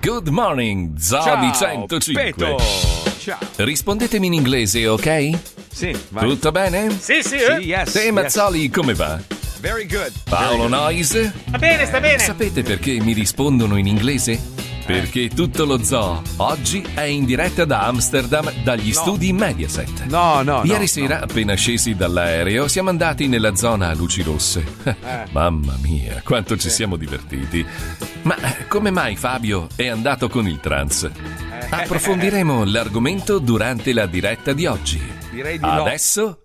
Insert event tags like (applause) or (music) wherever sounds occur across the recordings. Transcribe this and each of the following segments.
Good morning, Ciao, 105. Peto. Ciao. Rispondetemi in inglese, ok? Sì, vai. Tutto bene? Sì, sì, Sì, eh? yes. Te yes. Mazzoli, come va? Very good. Paolo Noyes? Sta bene, sta bene. Sapete perché mi rispondono in inglese? Perché tutto lo zoo oggi è in diretta da Amsterdam dagli studi Mediaset. No, no, no. Ieri no. sera, appena scesi dall'aereo, siamo andati nella zona a luci rosse. (laughs) Eh. Mamma mia, quanto ci siamo divertiti. Ma eh, come mai Fabio è andato con il trans? Eh. Approfondiremo (laughs) l'argomento durante la diretta di oggi. Direi di no. Mm. Adesso,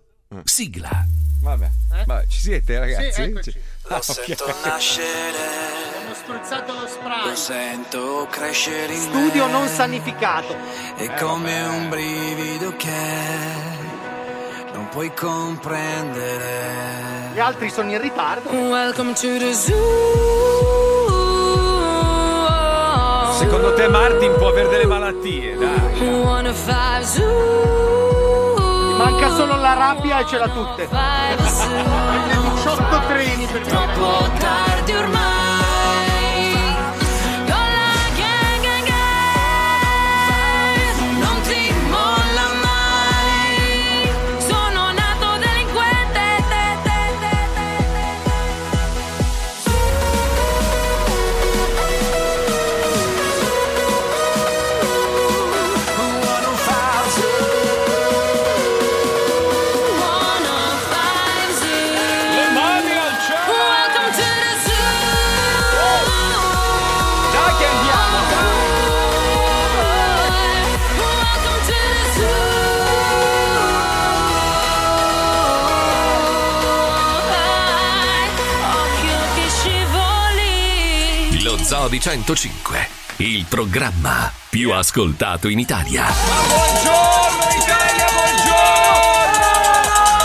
sigla. Vabbè. Vabbè, ci siete, ragazzi? Sì, eccoci. Ci- Lo sento nascere, spruzzato lo spray. lo sento crescere in Studio me. non sanificato. È come un brivido che non puoi comprendere. Gli altri sono in ritardo. Welcome to the zoo. Secondo te Martin può avere delle malattie, dai. 105 zoo. Manca solo la rabbia e ce l'ha tutte. Five zoo. 18 treni per Troppo tardi ormai. Di 105, il programma più ascoltato in Italia. Buongiorno Italia, buongiorno!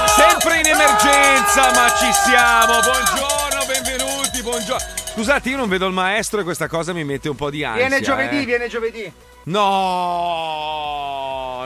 Sempre in emergenza, ma ci siamo. Buongiorno, benvenuti, buongiorno. Scusate, io non vedo il maestro e questa cosa mi mette un po' di ansia. Viene giovedì, eh. viene giovedì. No,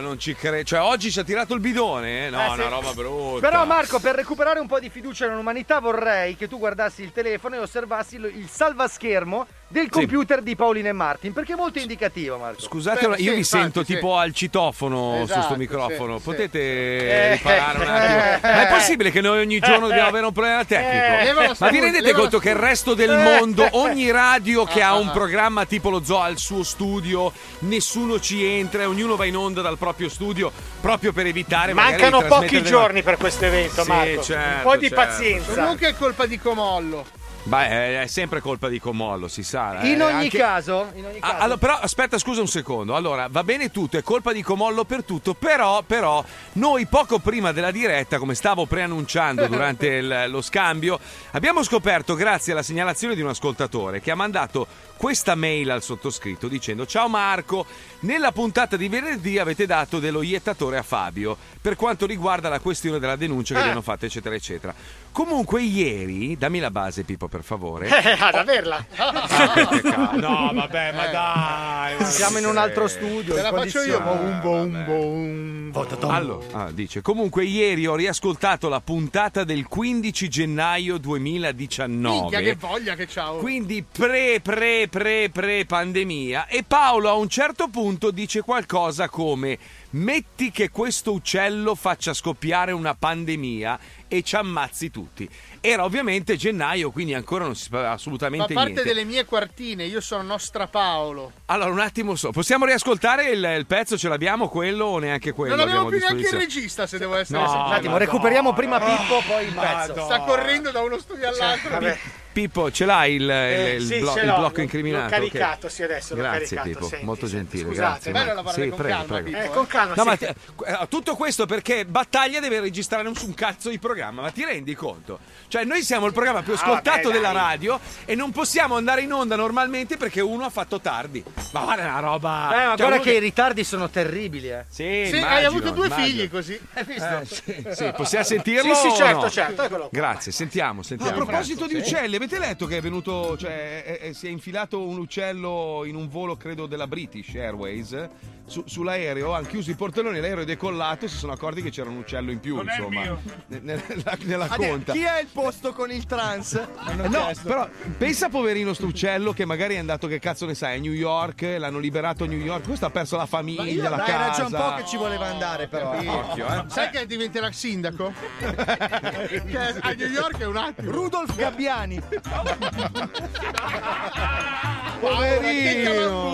non ci credo. Cioè, oggi ci ha tirato il bidone? eh? No, Eh, sì. una roba brutta. Però Marco, per recuperare un po' di fiducia nell'umanità vorrei che tu guardassi il telefono e osservassi il salvaschermo del computer di Paolino e Martin, perché è molto indicativo, Marco. Scusate, Beh, io sì, vi sento infatti, sì. tipo al citofono su Esatto, sto microfono. sì, Potete Eh, riparare un attimo? eh, Ma è possibile che noi ogni giorno dobbiamo avere un problema tecnico? Ma vi rendete conto che il resto del mondo, ogni radio che ha un programma tipo lo zoo al suo studio, nessuno ci entra, ognuno va in onda dal proprio studio proprio per evitare Mancano pochi giorni per questo evento, Sì, Marco. certo, un po' di certo. pazienza. Comunque è colpa di Comollo. Beh, è- sempre colpa di Comollo, si sa. In eh, ogni anche- caso, in ogni Ah, caso. allora, però aspetta, scusa un secondo. Allora, va bene tutto, è colpa di Comollo per tutto, però, però, noi poco prima della diretta, come stavo preannunciando (laughs) durante il- lo scambio, abbiamo scoperto, grazie alla segnalazione di un ascoltatore, che ha mandato questa mail al sottoscritto dicendo Ciao Marco, nella puntata di venerdì avete dato dello iettatore a Fabio per quanto riguarda la questione della denuncia che Ah. gli hanno fatta, eccetera, eccetera. Comunque ieri, dammi la base Pippo per favore. (laughs) Eh, ad averla. (laughs) Ca- no, vabbè, ma dai. ma Siamo in un altro studio. Te la faccio io. Boom, boom, boom. Allora, ah, dice, comunque ieri ho riascoltato la puntata del 15 gennaio 2019. Minchia, che voglia che c'ha. oh. Quindi pre, pre, pre, pre pandemia. E Paolo a un certo punto dice qualcosa come: Metti che questo uccello faccia scoppiare una pandemia e ci ammazzi tutti. Era ovviamente gennaio, quindi ancora non si sapeva Fa assolutamente parte niente. delle mie quartine, io sono Nostra Paolo. Allora, un attimo so, possiamo riascoltare il, il pezzo? Ce l'abbiamo quello o neanche quello? non abbiamo più neanche il regista, se devo essere No, sincero. Un attimo, recuperiamo prima Pippo, poi il pezzo. Sta correndo da uno studio all'altro. Vabbè. Pippo, ce l'hai il, Eh, il sì, blo- ce il blocco incriminato? L'ho caricato, sì, adesso l'ho Grazie caricato. Pippo, senti, molto gentile, scusate. grazie. Bello lavorare sì, con prego, calma, prego. Pippo. Eh, con calma, No, ma te- eh, tutto questo perché Battaglia deve registrare un, un cazzo di programma, ma ti rendi conto? Cioè, noi siamo il programma più Ah, ascoltato vabbè, della dai. radio e non possiamo andare in onda normalmente perché uno ha fatto tardi. Ma guarda è una roba. Eh, ma Cioè, guarda uno che i ritardi sono terribili, eh. Sì, Sì, immagino, hai avuto due immagino. figli così. Hai visto? Eh, sì, sì, possiamo sentirlo? Sì, sì, certo, certo, eccolo qua. Grazie, sentiamo, Ah, sentiamo. a proposito di uccelli, avete letto che è venuto, cioè, è- è- si è infilato un uccello in un volo, credo, della British Airways? Su- sull'aereo, hanno chiuso i portelloni, l'aereo è decollato e si sono accorti che c'era un uccello in più, insomma, ne- nella, nella Adè, conta. Chi è il posto con il trans? Eh, No, però pensa poverino sto uccello che magari è andato, che cazzo ne sai, a New York, l'hanno liberato a New York, questo ha perso la famiglia, la Dai, casa. era già un po' che ci voleva andare, però. Occhio, eh. Sai che diventerà sindaco? (laughs) che a New York è un attimo. Rudolf Gabbiani. Ha ha ha ha ha! Poverino.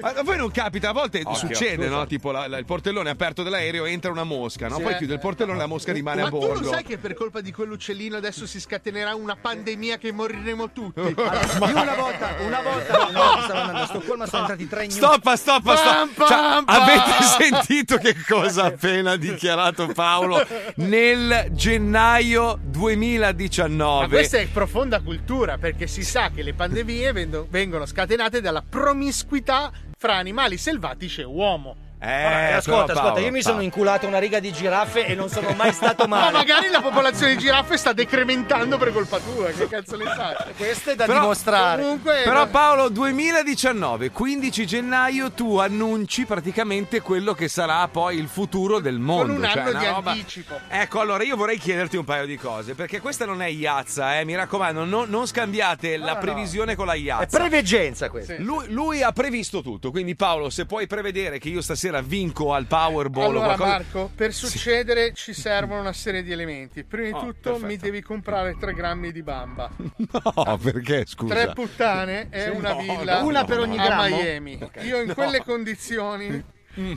Ma a voi non capita, a volte succede, no? Tipo la- la- il portellone aperto dell'aereo entra una mosca, no? Poi chiude il portellone e la mosca rimane Ma a tu non bordo. sai che per colpa di quell'uccellino adesso si scatenerà una pandemia che moriremo tutti? (laughs) Io una volta, una volta, una volta stavo andando a Stoccolma, sono entrati tre gnu. Stoppa, stoppa, Pam, stoppa. Cioè, pam, pam. avete (laughs) sentito che cosa ha appena dichiarato Paolo nel gennaio 2019? Ma questa è profonda cultura perché si sa che le pandemie vendo- vengono scatenate dalla promiscuità fra animali selvatici e uomo. Eh, ascolta, ascolta, Paolo, io mi Paolo. sono inculato una riga di giraffe e non sono mai stato Ma male. magari la popolazione di giraffe sta decrementando per colpa tua, che cazzo ne sai? (laughs) Questo è da Però- dimostrare. Comunque Però Paolo, 2019, 15 gennaio, tu annunci praticamente quello che sarà poi il futuro del mondo. un cioè anno una di roba- anticipo. Ecco, allora io vorrei chiederti un paio di cose, perché questa non è Iazza, eh, mi raccomando, non, non scambiate la no. previsione con la È Iazza. preveggenza questo. Lui, lui ha previsto tutto, quindi Paolo, se puoi prevedere che io stasera vinco al Powerball o Allora qualcosa... Marco, per succedere ci servono una serie di elementi. Prima di Oh, tutto mi perfetto. devi comprare 3 grammi di bamba. (laughs) No, perché scusa? Tre puttane e una no, villa no, Una per ogni a grammo? Miami. Io in quelle condizioni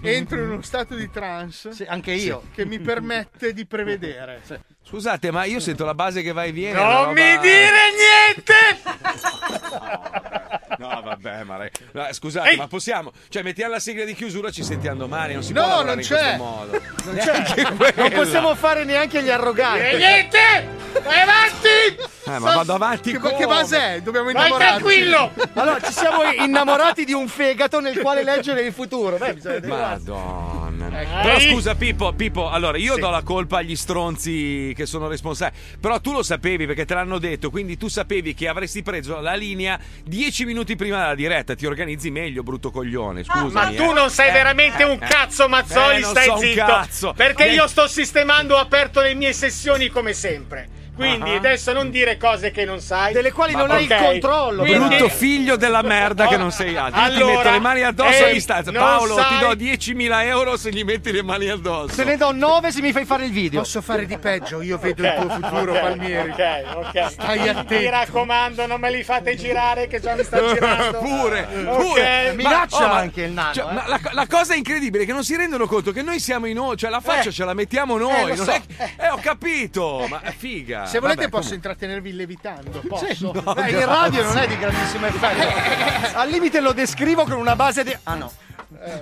entro in uno stato di trance Sì, anche io. che mi permette di prevedere. Scusate, ma io sento la base che va e viene. Non roba- mi dire niente! (laughs) Vabbè, ma re- no, scusate, ma possiamo. Cioè, mettiamo la sigla di chiusura, ci sentiamo domani. Non si No, può non in c'è. questo modo. Non, c'è. non possiamo fare neanche gli arroganti. niente! Vai avanti! Eh, ma vado avanti Che, come? che base è? Dobbiamo Vai innamorarci. tranquillo! Allora, ci siamo innamorati di un fegato nel quale leggere il futuro. Beh, bisogna vedere. Madonna. Ecco. Però scusa Pippo, Pippo, allora io do la colpa agli stronzi che sono responsabili. Però tu lo sapevi perché te l'hanno detto, quindi tu sapevi che avresti preso la linea dieci minuti prima della diretta. Ti organizzi meglio, brutto coglione. Scusami. Ma tu eh. non sei veramente un cazzo, Mazzoli, Eh, non stai so un zitto. cazzo. Perché Eh. io sto sistemando, ho aperto le mie sessioni come sempre. Quindi Ah. adesso non dire cose che non sai. Delle quali non hai il controllo. Quindi- Brutto figlio della merda che non sei altro. Io ti Allora, metto le mani addosso ehi, all'istanza. non Paolo, ti sai- do 10.000 euro se gli metti le mani addosso. Se ne do 9 se mi fai fare il video. Posso fare di peggio, io vedo il tuo futuro, Ok, Palmieri. Ok, ok. Stai attento. Mi raccomando, non me li fate girare che già mi sta (laughs) girando. pure, pure. Minaccia Ma- oh, anche il nano. Cioè, eh. ma la, la cosa incredibile è che non si rendono conto che noi siamo in noi, cioè la faccia Eh. ce la mettiamo noi. non so. è che- eh, ho capito, ma figa. Se volete Vabbè, posso comunque. intrattenervi levitando, posso? Beh, in radio non è di grandissimo effetto. (laughs) Al limite lo descrivo con una base di. Ah no.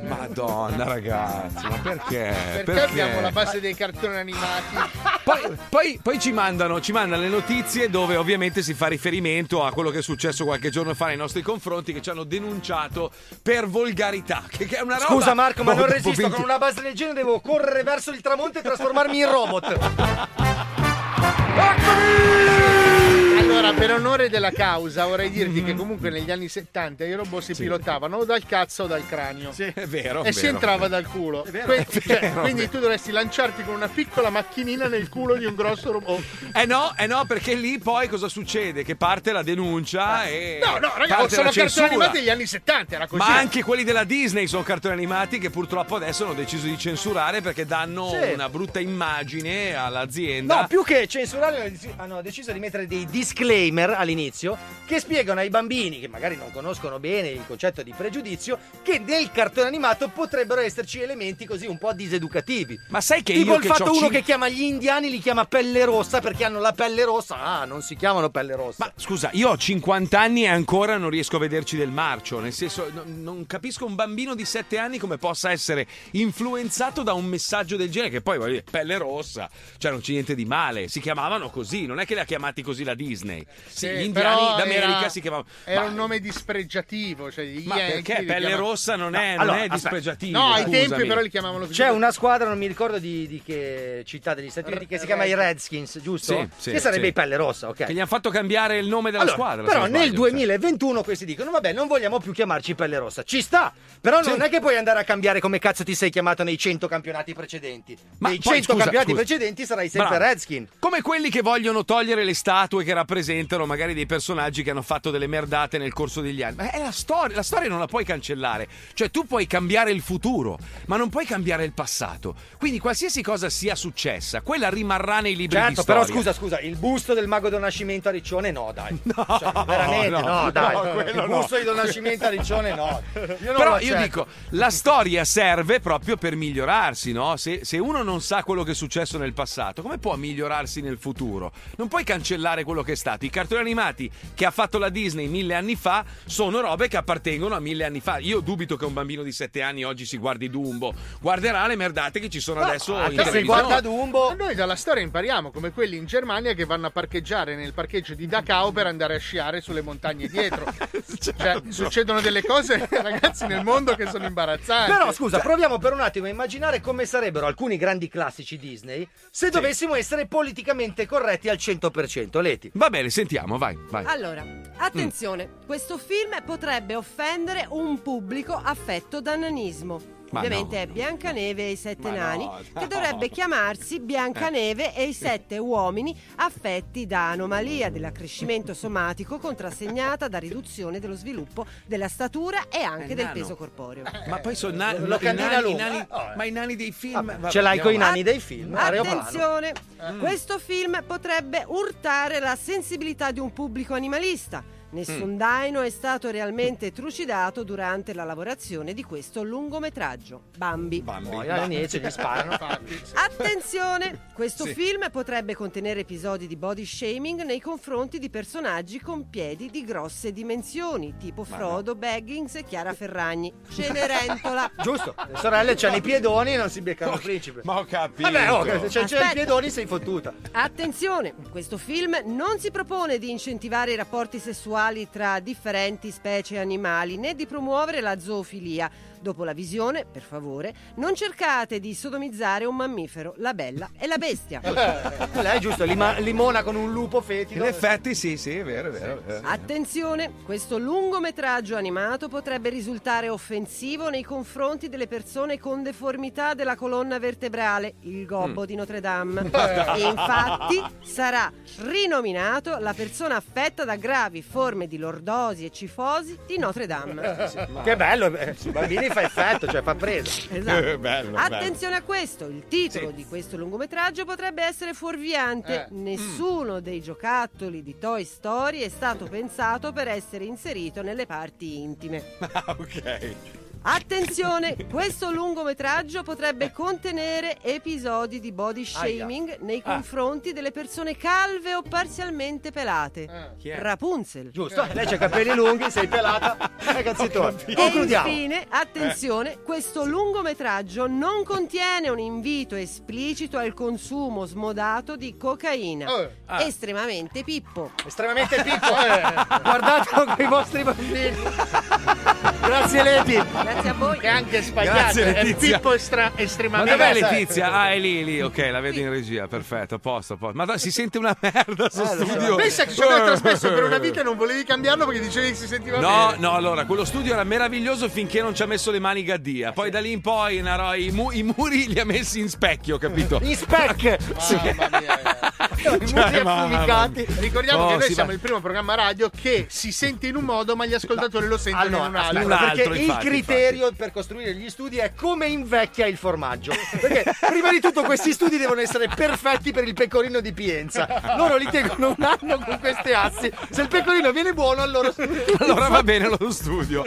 Madonna, ragazzi, ma perché? Perché, abbiamo la base dei cartoni animati? (laughs) Poi, poi- poi ci, mandano, ci mandano le notizie dove ovviamente si fa riferimento a quello che è successo qualche giorno fa nei nostri confronti che ci hanno denunciato per volgarità. Che, che è una roba. Scusa Marco, ma Boh, non resisto. 20 Con una base del genere devo correre verso il tramonto e trasformarmi in robot. (laughs) Back for me! Allora, per onore della causa, vorrei dirti che comunque negli anni 70 i robot si pilotavano o dal cazzo o dal cranio. È vero. E è si vero. entrava dal culo. Que- (laughs) cioè, quindi tu dovresti lanciarti con una piccola macchinina nel culo di un grosso robot. Eh no, eh no, perché lì poi cosa succede? Che parte la denuncia e. No, no, ragazzi, sono cartoni animati degli anni 70, era così. Ma anche quelli della Disney sono cartoni animati che purtroppo adesso hanno deciso di censurare perché danno Sì. una brutta immagine all'azienda. No, più che censurare, hanno dec- hanno deciso di mettere dei disclaimer all'inizio che spiegano ai bambini che magari non conoscono bene il concetto di pregiudizio che nel cartone animato potrebbero esserci elementi così un po' diseducativi. Ma sai che tipo io il che fatto uno cin- che chiama gli indiani li chiama pelle rossa perché hanno la pelle rossa. Ah, non si chiamano pelle rossa. Ma scusa, io ho 50 anni e ancora non riesco a vederci del marcio. Nel senso, no- non capisco un bambino di 7 anni come possa essere influenzato da un messaggio del genere. Che poi, voglio dire, pelle rossa, cioè non c'è niente di male. Si chiamavano così, non è che li ha chiamati così la Disney. Disney. Sì, Sì, gli indiani d'America era- si chiamavano. Era Ma- un nome dispregiativo. Cioè gli Ma perché pelle chiamavano- rossa non è, No, allora, non è dispregiativo? No, ai tempi però li chiamavano così. C'è una squadra, non mi ricordo di, di che città degli Stati Uniti, che si chiama i Redskins, giusto? Sì, sì, che sarebbe sì. i pelle rossa, ok? Che gli hanno fatto cambiare il nome della Allora, squadra. però nel sbaglio, cioè. 2021 questi dicono vabbè non vogliamo più chiamarci pelle rossa ci sta però non è che puoi andare a cambiare come cazzo ti sei chiamato nei 100 campionati precedenti Ma nei poi, 100 scusa, campionati scusa. precedenti sarai sempre Bravo. Redskin Come quelli che vogliono togliere le statue che rappresentano magari dei personaggi che hanno fatto delle merdate nel corso degli anni. Ma è la storia, la storia non la puoi cancellare. Cioè, tu puoi cambiare il futuro, ma non puoi cambiare il passato. Quindi, qualsiasi cosa sia successa, quella rimarrà nei libri di certo storia. però scusa scusa il busto del mago del Nascimento a Riccione no dai (laughs) No, Cioè, veramente no, no, dai no, il no. busto di Don Nascimento a Riccione no (laughs) io Però io dico, la storia serve proprio per migliorarsi, no? Se, se uno non sa quello che è successo nel passato, come può migliorarsi nel futuro? Non puoi cancellare quello che è stato. I cartoni animati che ha fatto la Disney mille anni fa sono robe che appartengono a mille anni fa. Io dubito che un bambino di sette anni oggi si guardi Dumbo, guarderà le merdate che ci sono adesso in anche se televisione. guarda Dumbo Ma noi dalla storia impariamo, come quelli in Germania che vanno a parcheggiare nel parcheggio di Dachau per andare a sciare sulle montagne dietro. (laughs) Cioè, succedono delle cose, (laughs) ragazzi, nel mondo che sono imbarazzanti. Però scusa, proviamo per un attimo a immaginare come sarebbero alcuni grandi classici Disney se dovessimo essere politicamente corretti al 100%. Leti. Va bene, sentiamo, vai, vai. Allora, attenzione, questo film potrebbe offendere un pubblico affetto da nanismo. Ma Ovviamente no. è Biancaneve e i sette nani, no, che no. dovrebbe chiamarsi Biancaneve e i sette uomini affetti da anomalia dell'accrescimento somatico contrassegnata da riduzione dello sviluppo della statura e anche Eh, del peso corporeo. Ma poi sono na- Lo i candina nani- i nani- Oh, eh. ma i nani dei film. vabbè, Ce l'hai con i nani dei film. Attenzione, questo film potrebbe urtare la sensibilità di un pubblico animalista. Nessun daino è stato realmente trucidato durante la lavorazione di questo lungometraggio. Bambi. Bambi. Poi all'inizio gli sparano. Attenzione, questo Sì. film potrebbe contenere episodi di body shaming nei confronti di personaggi con piedi di grosse dimensioni, tipo Frodo, Baggins e Chiara Ferragni. Cenerentola. (laughs) Giusto, le sorelle c'hanno i piedoni e non si beccano il principe. Ma ho capito. Vabbè, oh, se c'è, c'è i piedoni sei fottuta. Attenzione, questo film non si propone di incentivare i rapporti sessuali tra differenti specie animali né di promuovere la zoofilia. Dopo la visione, per favore, non cercate di sodomizzare un mammifero, la bella e la bestia. (laughs) Eh, Lei giusto, lima- limona con un lupo fetido. In effetti, sì, sì, è vero, è vero. è vero. Attenzione, questo lungometraggio animato potrebbe risultare offensivo nei confronti delle persone con deformità della colonna vertebrale, il gobbo di Notre Dame. (laughs) E infatti sarà rinominato la persona affetta da gravi forme di lordosi e cifosi di Notre Dame. Che bello, eh, sui fa effetto, cioè fa presa. (laughs) Esatto. Eh, bello, Attenzione a questo, il titolo Sì. di questo lungometraggio potrebbe essere fuorviante. Eh. Nessuno dei giocattoli di Toy Story è stato pensato per essere inserito nelle parti intime. (laughs) Ah, ok. Attenzione, questo lungometraggio potrebbe contenere episodi di body shaming nei Ah. confronti delle persone calve o parzialmente pelate. Eh. È? Rapunzel. Giusto, lei c'ha i capelli lunghi, sei pelata. Eh, cazzettone. E Concludiamo. infine, attenzione, questo lungometraggio non contiene un invito esplicito al consumo smodato di cocaina. Eh. Ah. Estremamente pippo. Estremamente piccolo. (laughs) Eh. Guardatelo con i vostri bambini. (laughs) Grazie Leti. Grazie a voi. È anche sbagliato, Grazie, è pippo estra- Ma estremamente dov'è sai. Letizia? Ah, è lì, lì, ok, la vedo in regia, perfetto, a posto, a posto. Ma dai, si sente una merda sto Eh, studio. Pensa che ci ho trasmesso per una vita e (laughs) non volevi cambiarlo perché dicevi che si sentiva No, bene. no, allora, quello studio era meraviglioso finché non ci ha messo le mani Gaddia. Poi da lì in poi Naro, i, mu- i muri li ha messi in specchio, capito? In spec. (laughs) Mamma mia, eh. I muri Cioè, mamma affumicati. Ricordiamo Oh, che noi si siamo va- il primo programma radio che si sente in un modo ma gli ascoltatori lo sentono Allora, in un altro. un aspetta, altro, perché infatti, il criterio per costruire gli studi è come invecchia il formaggio. Perché prima di tutto questi studi devono essere perfetti per il pecorino di Pienza. Loro li tengono un anno con queste assi. Se il pecorino viene buono, allora. Allora va bene lo studio.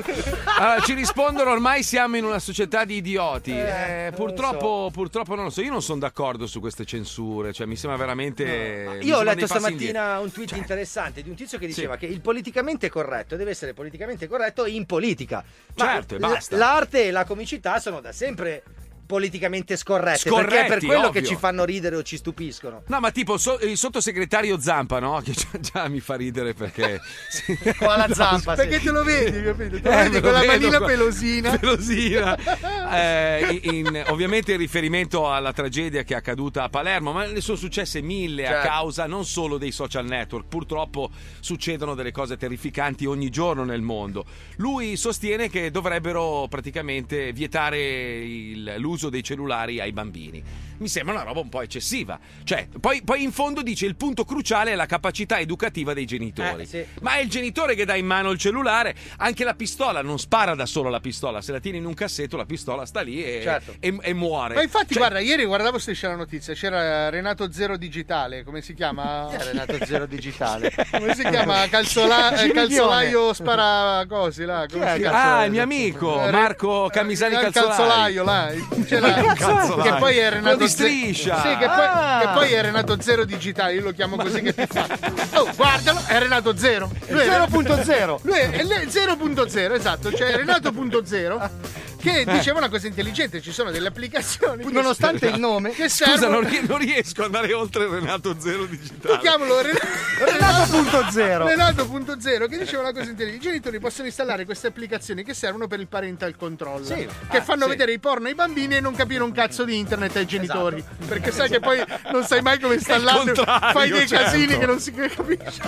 Allora, ci rispondono: ormai siamo in una società di idioti. Eh, non purtroppo, purtroppo non lo so. Io non sono d'accordo su queste censure. Cioè, mi sembra veramente. mi Io ho letto stamattina un tweet Cioè- interessante di un tizio che diceva Sì. che il politicamente corretto deve essere politicamente corretto in politica. Ma Certo, l- basta. L'arte e la comicità sono da sempre politicamente scorrette, Scorretti, perché è per quello ovvio. che ci fanno ridere o ci stupiscono. No, ma tipo so- il sottosegretario Zampa, no? Che già, già mi fa ridere perché. (laughs) Con la zampa, Perché sì. te lo vedi, capito? Te lo Eh, vedi con lo la manina qua. pelosina. (laughs) Pelosina. (laughs) Eh, in- ovviamente in riferimento alla tragedia che è accaduta a Palermo, ma ne sono successe mille a Certo. causa non solo dei social network. Purtroppo succedono delle cose terrificanti ogni giorno nel mondo. Lui sostiene che dovrebbero praticamente vietare il- l'uso dei cellulari ai bambini. Mi sembra una roba un po' eccessiva. Cioè, poi, poi in fondo dice il punto cruciale è la capacità educativa dei genitori. Eh, sì. Ma è il genitore che dà in mano il cellulare, anche la pistola non spara da solo la pistola, se la tieni in un cassetto la pistola sta lì e, Certo. e- e muore. Ma infatti, Cioè, guarda, ieri guardavo Striscia la notizia, c'era Renato Zero Digitale, come si chiama? Chi Renato Zero Digitale? (laughs) Come si chiama? Calzola- eh, calzolaio spara cose là. Come si chiama? Ah, il mio amico Eh, Marco Camisani il Calzolaio. calzolaio là, c'è la- (laughs) Calzolaio. che poi è Renato Quello di Ze- striscia. Sì, che poi, Ah. che poi è Renato Zero Digitale, io lo chiamo così che ti fa. Oh, guardalo, è Renato Zero. Lui è- 0.0. Lui è, è le- 0.0, esatto, cioè Renato.0 che diceva una cosa intelligente, ci sono delle applicazioni Nonostante il (laughs) nome. che Scusa, servono non, rie- non riesco ad andare oltre Renato Zero Digitale. Chiamalo Ren- Renato.0. Renato.0 che diceva una cosa intelligente. I genitori possono installare queste applicazioni che servono per il parental control. Sì. Che Ah, fanno sì. vedere i porno ai bambini e non capire un cazzo di internet ai genitori. Esatto. Perché sai che poi non sai mai come installarlo. Fai dei certo. casini che non si capisce.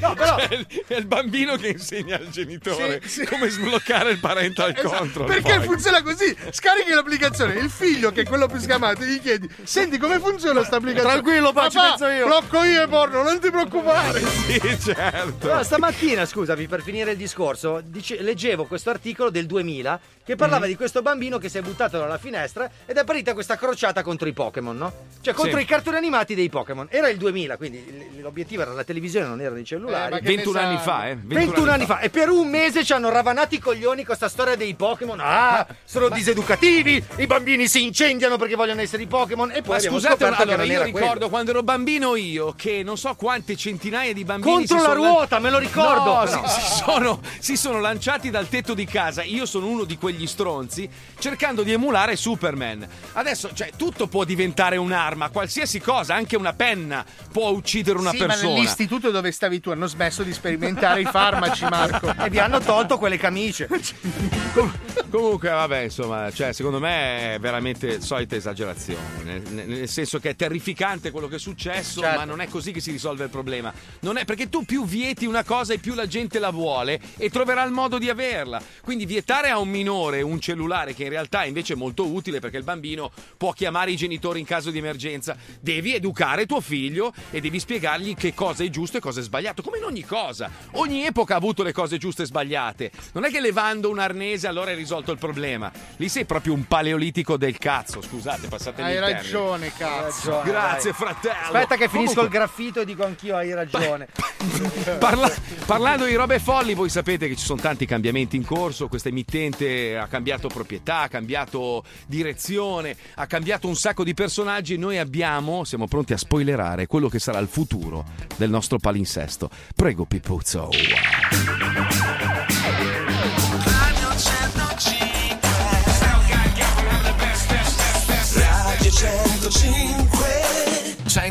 No, però È il, è il bambino che insegna al genitore Sì, sì. come sbloccare il parental Esatto, control. perché poi. Funziona così? Scarichi l'applicazione, il figlio, che è quello più scamato, gli chiedi: Senti come funziona sta applicazione? Tranquillo, pa, ci Papà, penso io." Blocco io e porno, non ti preoccupare. (laughs) Sì, certo. No, stamattina, scusami, per finire il discorso, dice- leggevo questo articolo del 2000 che parlava Mm. di questo bambino che si è buttato dalla finestra ed è partita questa crociata contro i Pokémon, no? Cioè contro Sì. i cartoni animati dei Pokémon. Era il 2000, quindi l'obiettivo era la televisione, non erano i Eh, cellulari. ma che 21 ne anni fa, eh? 21 anni fa e per un mese ci hanno ravanato i coglioni con sta storia dei Pokémon. Ah, sono diseducativi, i bambini si incendiano perché vogliono essere i Pokémon e poi Ma scusate, allora che non io ricordo quello. quando ero bambino io che non so quante centinaia di bambini Contro si la sono ruota, me lo ricordo. No. si, si sono, si sono lanciati dal tetto di casa. Io sono uno di quegli stronzi cercando di emulare Superman. Adesso, cioè, tutto può diventare un'arma, qualsiasi cosa, anche una penna può uccidere una sì, ma persona. nell'istituto dove stavi tu hanno smesso di sperimentare i farmaci, Marco. (laughs) E vi hanno tolto quelle camicie. (laughs) Comunque, vabbè, insomma, cioè, secondo me è veramente solita esagerazione. Nel, nel senso che è terrificante quello che è successo, Certo. ma non è così che si risolve il problema. Non è perché tu più vieti una cosa e più la gente la vuole e troverà il modo di averla. Quindi vietare a un minore un cellulare che in realtà invece è molto utile perché il bambino può chiamare i genitori in caso di emergenza. Devi educare tuo figlio e devi spiegargli che cosa è giusto e cosa è sbagliato. Come in ogni cosa. Ogni epoca ha avuto le cose giuste e sbagliate. Non è che levando un arnese allora hai risolto il problema. Lì sei proprio un paleolitico del cazzo. Scusate, passatemi Hai il termine. ragione, cazzo. Grazie, Dai. fratello. Aspetta che finisco Comunque- il graffito e dico anch'io hai ragione. (laughs) Parla- parlando di robe folli, voi sapete che ci sono tanti cambiamenti in corso. Questa emittente ha cambiato proprietà, ha cambiato direzione, ha cambiato un sacco di personaggi. Noi abbiamo, siamo pronti a spoilerare quello che sarà il futuro del nostro palinsesto. Prego, Pipuzzo.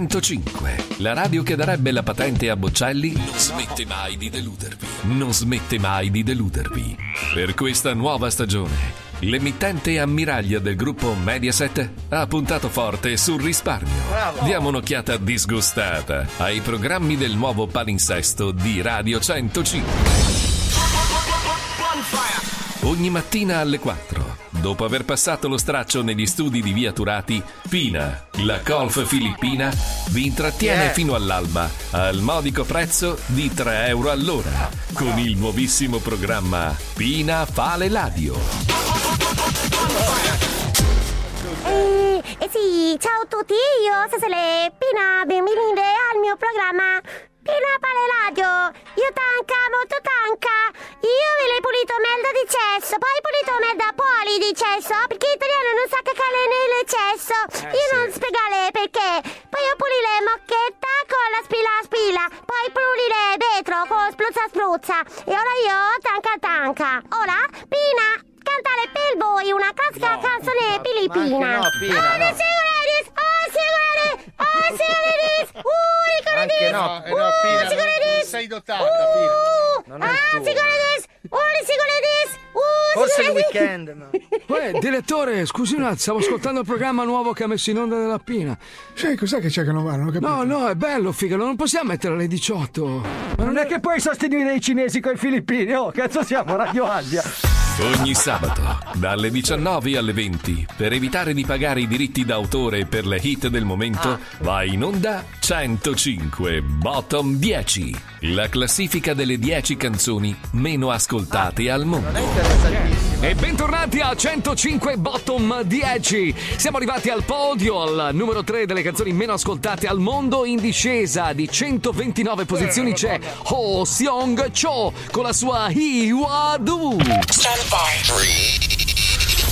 105 105, la radio che darebbe la patente a Boccelli non smette mai di deludervi. Non smette mai di deludervi. Per questa nuova stagione, l'emittente ammiraglia del gruppo Mediaset ha puntato forte sul risparmio. Diamo un'occhiata disgustata ai programmi del nuovo palinsesto di Radio 105. Ogni mattina alle 4, dopo aver passato lo straccio negli studi di Via Turati, Pina, la golf filippina, vi intrattiene Yeah. fino all'alba al modico prezzo di 3 euro all'ora con il nuovissimo programma Pina fa le ladio. Eh, eh sì, ciao a tutti, io Cecile Pina, benvenuti al mio programma Pina Pale Radio. Io tanca, molto tanca. Io ve l'ho pulito merda di cesso, poi pulito merda poli di cesso, perché l'italiano non sa cacare nel cesso. io non spiegare perché. Poi io pulire mocchetta con la spila spila, poi pulire vetro con spruzza spruzza. E ora io tanca tanca. Ora, Pina, cantare per voi una classica canzone Pili di Ma anche Pina. no, Pina, Oh, no. Oh, sicurezza! Uh, Anche sicurezza! no. Eh no, sicurezza! non sei dotata, Pina. Non è Ah, il sicurezza! Oh, sicurezza! Uh, Forse il weekend. ma- (laughs) Uè, direttore, scusi un attimo, stavo ascoltando il programma nuovo che ha messo in onda della Pina. Sì, cos'è che c'è che non va? Non ho capito. No, no, è bello, figa, non possiamo mettere alle 18. Ma non è che puoi sostenere i cinesi con i filippini, oh, cazzo siamo, Radio Asia. Ogni sabato, dalle 19 alle 20, per evitare di pagare i diritti d'autore per le hit del momento, va in onda 105 Bottom 10, la classifica delle 10 canzoni meno ascoltate al mondo. E bentornati a 105 Bottom 10. Siamo arrivati al podio, al numero 3 delle canzoni meno ascoltate al mondo. In discesa di 129 posizioni c'è Ho Seong Cho con la sua Hiwa Du. Stand by.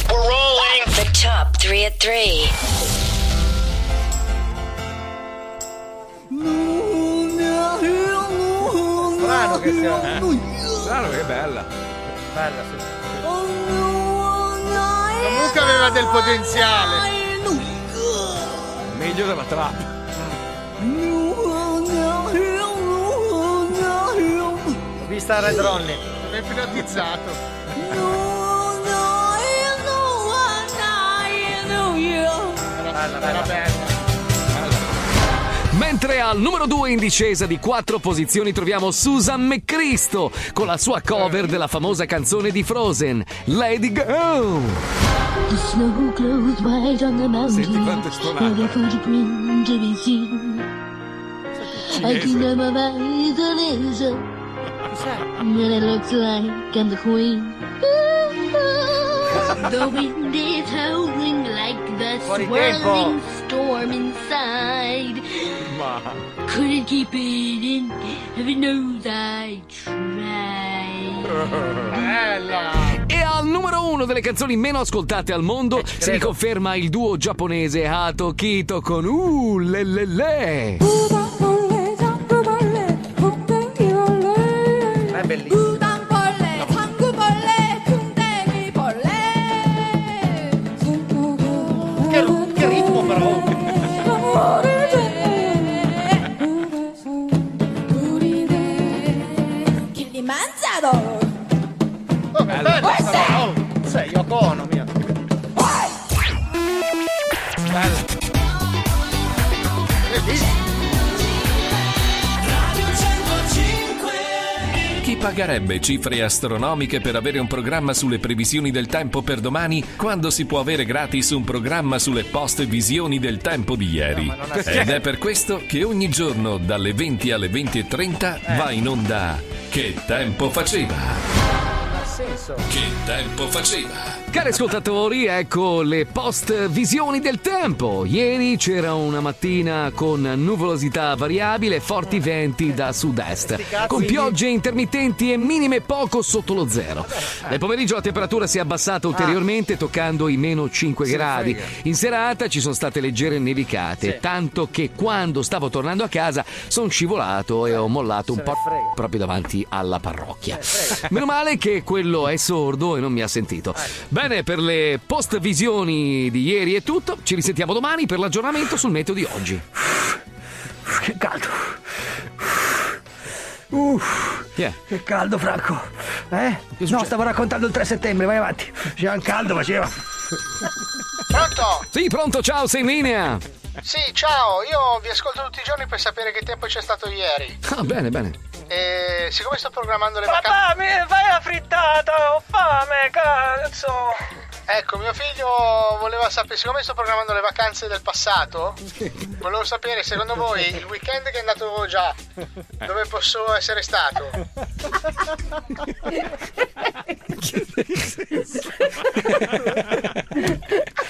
We're rolling. The top three at three. Strano che sia. Strano che bella. Bella, sì. Comunque aveva del potenziale. Meglio della trap. L'ho vista Red Ronnie. Non è ipnotizzato. Bella, bella. bella. Mentre al numero 2 in discesa di 4 posizioni troviamo Susan McCristo con la sua cover della famosa canzone di Frozen, Lady Go. The snow glows white on the mountain. I never find the laser. And it looks like I'm the queen. (laughs) the wind is howling like the swirling. Storm inside. Couldn't keep it in. Heaven knows I tried. Bella. E al numero 1 delle canzoni meno ascoltate al mondo si riconferma il duo giapponese Hato Kito con Uh le le le. È bellissimo. Che pagherebbe cifre astronomiche per avere un programma sulle previsioni del tempo per domani quando si può avere gratis un programma sulle post visioni del tempo di ieri? Ed è per questo che ogni giorno dalle 20 alle 20.30 va in onda Che tempo faceva? Senso. Che tempo faceva? Cari ascoltatori, ecco le post visioni del tempo. Ieri c'era una mattina con nuvolosità variabile e forti venti da sud-est, con piogge intermittenti e minime poco sotto lo zero. Nel pomeriggio la temperatura si è abbassata ulteriormente, toccando i meno 5 gradi. In serata ci sono state leggere nevicate, tanto che quando stavo tornando a casa sono scivolato e ho mollato un po' proprio davanti alla parrocchia. Meno male che quello è sordo e non mi ha sentito. Bene, per le post visioni di ieri è tutto. Ci risentiamo domani per l'aggiornamento sul meteo di oggi. Che caldo. Uff, è? che caldo, Franco. Eh? No, stavo raccontando il 3 settembre, vai avanti. Faceva un caldo, faceva. Pronto? Sì, pronto, ciao, sei in linea. Sì, ciao, io vi ascolto tutti i giorni per sapere che tempo c'è stato ieri. Ah, bene, bene. E siccome sto programmando le vacanze. Papà, mi fai la frittata, ho fame, cazzo. Ecco, mio figlio voleva sapere, siccome sto programmando le vacanze del passato, volevo sapere secondo voi il weekend che è andato già, dove posso essere stato? (laughs)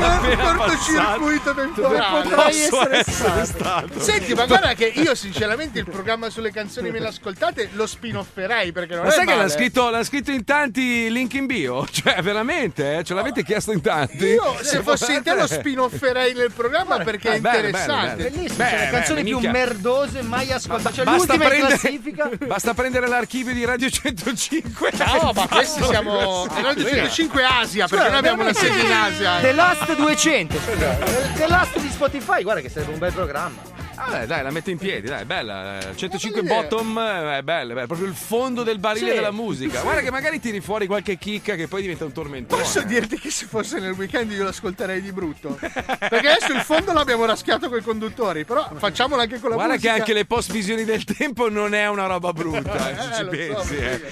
un cortocircuito del No, essere, essere stato. Senti, ma guarda che io sinceramente il programma sulle canzoni me l'ascoltate lo spinofferei perché non ma è sai male. che l'ha scritto, l'ha scritto, in tanti link in bio? (laughs) Cioè, veramente? Eh? Ce l'avete chiesto in tanti? Io, se (laughs) fossi in te, lo eh. spinofferei nel programma guarda, perché è bene, interessante. Bene, bene, Bellissimo, le canzoni più minchia. merdose mai ascoltate. Cioè, basta prendere, (laughs) basta prendere l'archivio di Radio 105. No, ma questi siamo Radio 105 Asia, perché cioè, noi abbiamo una sede in Asia. The Lost Last 200. scusa. The Last di Spotify, guarda che sarebbe un bel programma. Ah, dai, dai, la metto in piedi, dai, è bella. eh, 105 idea. bottom eh, è bella, è bella, proprio il fondo del barile Sì. della musica. Guarda che magari tiri fuori qualche chicca che poi diventa un tormentone. Posso dirti che se fosse nel weekend io l'ascolterei di brutto? Perché adesso il fondo l'abbiamo raschiato con i conduttori, però facciamolo anche con la Guarda musica. che anche le post visioni del tempo non è una roba brutta, eh, se Eh, ci lo so, pensi. eh.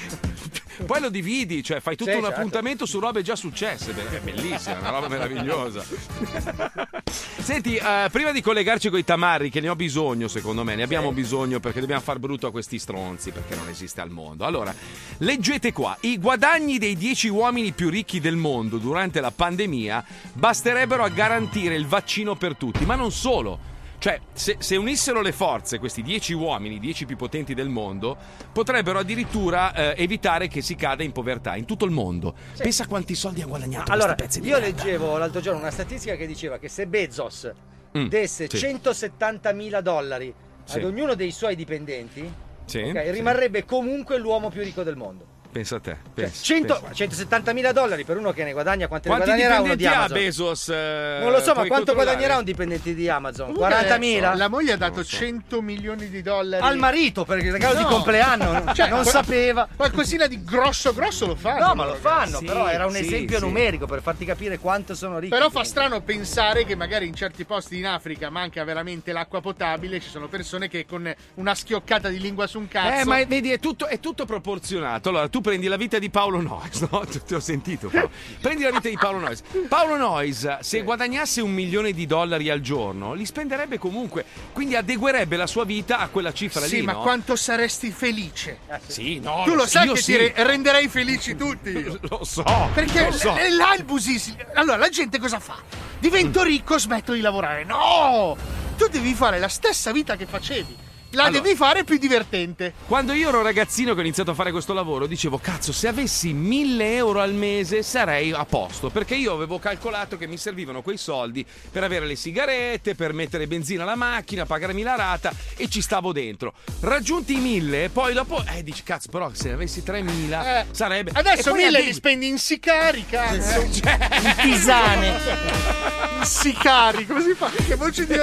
(laughs) Poi lo dividi, cioè fai tutto Sì, un certo. appuntamento su robe già successe. È bellissima, una roba meravigliosa. (laughs) Senti, eh, prima di collegarci con i tamarri, che ne ho bisogno, secondo me, ne abbiamo bisogno perché dobbiamo far brutto a questi stronzi, perché non esiste al mondo. Allora, leggete qua: i guadagni dei 10 uomini più ricchi del mondo durante la pandemia basterebbero a garantire il vaccino per tutti, ma non solo. Cioè, se, se unissero le forze, questi 10 uomini, i 10 più potenti del mondo, potrebbero addirittura eh, evitare che si cada in povertà in tutto il mondo. Pensa quanti soldi ha guadagnato Allora, pezzi di io merda. leggevo l'altro giorno una statistica che diceva che se Bezos Mm, desse sì. 170 mila dollari Sì. ad ognuno dei suoi dipendenti, Sì, ok, sì. rimarrebbe comunque l'uomo più ricco del mondo. Pensa a te. Cioè, pensa, 100 pensa. 170 mila dollari per uno che ne guadagna quante ne Quanti guadagnerà uno di dipendenti ha Amazon? Bezos? eh, non lo so, ma quanto controllare? guadagnerà un dipendente di Amazon? Comunque, 40 mila? La moglie ha dato 100 milioni di dollari Al marito per il regalo di No. compleanno, (laughs) Cioè, non sapeva. Qualcosina di grosso grosso lo fanno. No, ma lo fanno, Sì, però era un sì, esempio sì. numerico per farti capire quanto sono ricchi. Però fa strano pensare che magari in certi posti in Africa manca veramente l'acqua potabile, ci sono persone che con una schioccata di lingua su un cazzo. Eh, ma vedi, è tutto, è tutto proporzionato. Allora, tu prendi la vita di Paolo Noyes, no? (laughs) Ti ho sentito. Paolo. Prendi la vita di Paolo Noyes. Paolo Noyes, se guadagnasse un milione di dollari al giorno, li spenderebbe comunque. Quindi adeguerebbe la sua vita a quella cifra Sì, lì. ma no? quanto saresti felice? Sì, no. tu lo sai che sì. ti re- renderei felici tutti. (laughs) Lo so. Perché lo so. là il busisi. Allora, la gente cosa fa? Divento ricco, smetto di lavorare. No! Tu devi fare la stessa vita che facevi. La Allora- devi fare più divertente. Quando io ero ragazzino che ho iniziato a fare questo lavoro, dicevo, cazzo, se avessi 1000 euro al mese sarei a posto. Perché io avevo calcolato che mi servivano quei soldi per avere le sigarette, per mettere benzina alla macchina, pagarmi la rata e ci stavo dentro. Raggiunti i 1000, poi dopo, eh, dici, cazzo, però se avessi 3000 Eh, sarebbe. Adesso poi mille adegui- li spendi in sicari, (laughs) cazzo. In (laughs) tisane. (laughs) In sicari, come si fa? Che voce di,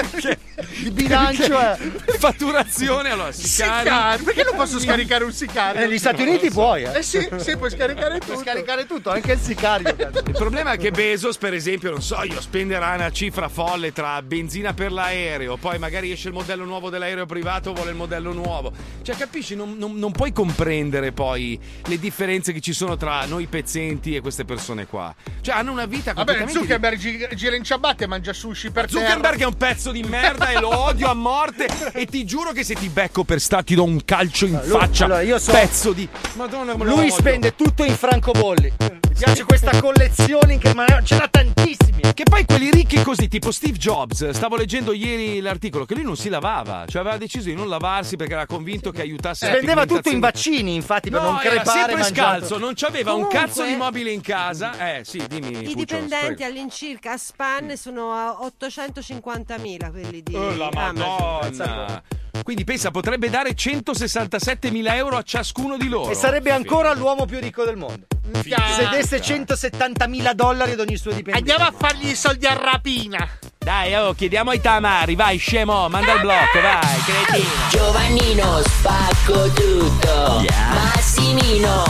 di bilancio è. Fatturazione, allora, sicari. Sicari. Perché non posso scaricare un sicario? Negli Stati Uniti puoi, eh. Eh sì, sì, puoi scaricare tutto. Puoi scaricare tutto, anche il sicario. cazzo. Il problema è che Bezos, per esempio, non so, io spenderà una cifra folle tra benzina per l'aereo, poi magari esce il modello nuovo dell'aereo privato, vuole il modello nuovo. Cioè, capisci? Non, non- non puoi comprendere poi le differenze che ci sono tra noi pezzenti e queste persone qua. Cioè, hanno una vita Vabbè, completamente Zuckerberg gi- gira in ciabatte e mangia sushi per Zuckerberg è un pezzo di merda e lo odio a morte e ti giuro che se ti becco per sta ti do un calcio in lui- faccia. allora, io so- Pezzo di Madonna, Lui spende tutto in francobolli. Mi piace questa collezione, in che- ma ce n'ha tantissimi. Che poi quelli ricchi così, tipo Steve Jobs, stavo leggendo ieri l'articolo che lui non si lavava, cioè aveva deciso di non lavarsi perché era convinto che aiutasse Spendeva tutto in vaccini, infatti, per No, non era crepare sempre mangiando. scalzo, non c'aveva un Comunque- cazzo di mobile in casa. Eh, sì, dimmi. I Puccio, dipendenti prego. all'incirca a span sono a 850.000 quelli di Oh, la Amazon. Madonna. Quindi pensa, potrebbe dare 167 mila euro a ciascuno di loro. E sarebbe ancora l'uomo più ricco del mondo. Se desse 170 mila dollari ad ogni suo dipendente. Andiamo a fargli i soldi a rapina. Dai, oh, chiediamo ai tamari, vai, scemo, manda il blocco, vai, cretino. Giovannino spacco tutto Massimino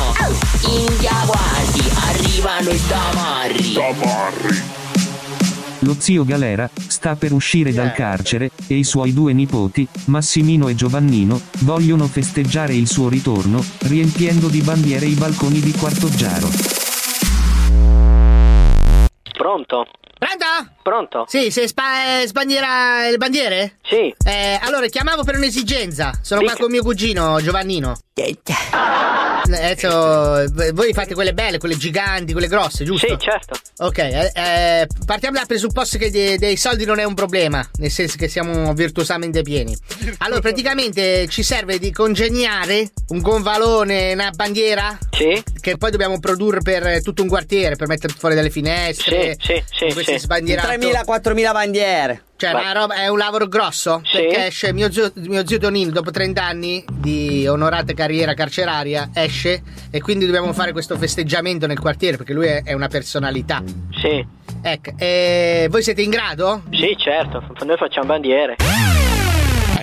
India guardi Arrivano i tamarri Lo zio Galera sta per uscire dal carcere e i suoi due nipoti, Massimino e Giovannino, vogliono festeggiare il suo ritorno, riempiendo di bandiere i balconi di Quartoggiaro. Pronto? Pronto? Pronto? Sì, se spa- eh, sbandiera le bandiere? Sì. Eh, allora chiamavo per un'esigenza. Sono qua Dica. con mio cugino Giovannino. Adesso v- voi fate quelle belle, quelle giganti, quelle grosse, giusto? Sì, certo. Ok, eh, eh, partiamo dal presupposto che de- dei soldi non è un problema, nel senso che siamo virtuosamente pieni. Allora, praticamente ci serve di congegnare un gonvalone, una bandiera? Sì. Che poi dobbiamo produrre per tutto un quartiere, per mettere fuori dalle finestre. Sì, sì, sì, con questi sì. sbandierato. 3.000-4.000 bandiere. Cioè, una roba, è un lavoro grosso? Perché esce mio zio, mio zio Tonino, dopo 30 anni di onorata carriera carceraria, esce e quindi dobbiamo fare questo festeggiamento nel quartiere perché lui è, è una personalità. Sì. Ecco, e voi siete in grado? Sì, certo, noi facciamo bandiere.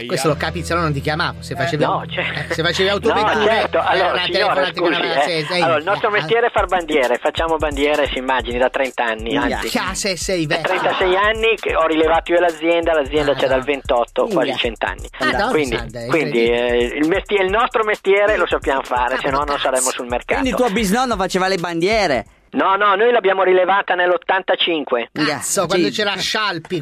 Questo lo capi, se no non ti chiamavo. Se facevi, no, (laughs) certo. eh, se facevi No, autovetture, certo, era allora telefonata che scusi, eh, allora, il nostro eh, mestiere è far bandiere, facciamo bandiere, si immagini, da 30 anni, anzi. Se sei Da vecchio. 36 anni che ho rilevato io l'azienda, l'azienda c'è dal 28, Minchia. quasi 100 anni. Madonna quindi santa, quindi eh, il, mestiere- il nostro mestiere lo sappiamo fare, se no non saremmo sul mercato. Quindi tuo bisnonno faceva le bandiere. No, no, noi l'abbiamo rilevata nell'85. Cazzo, quando c'era Scialpi.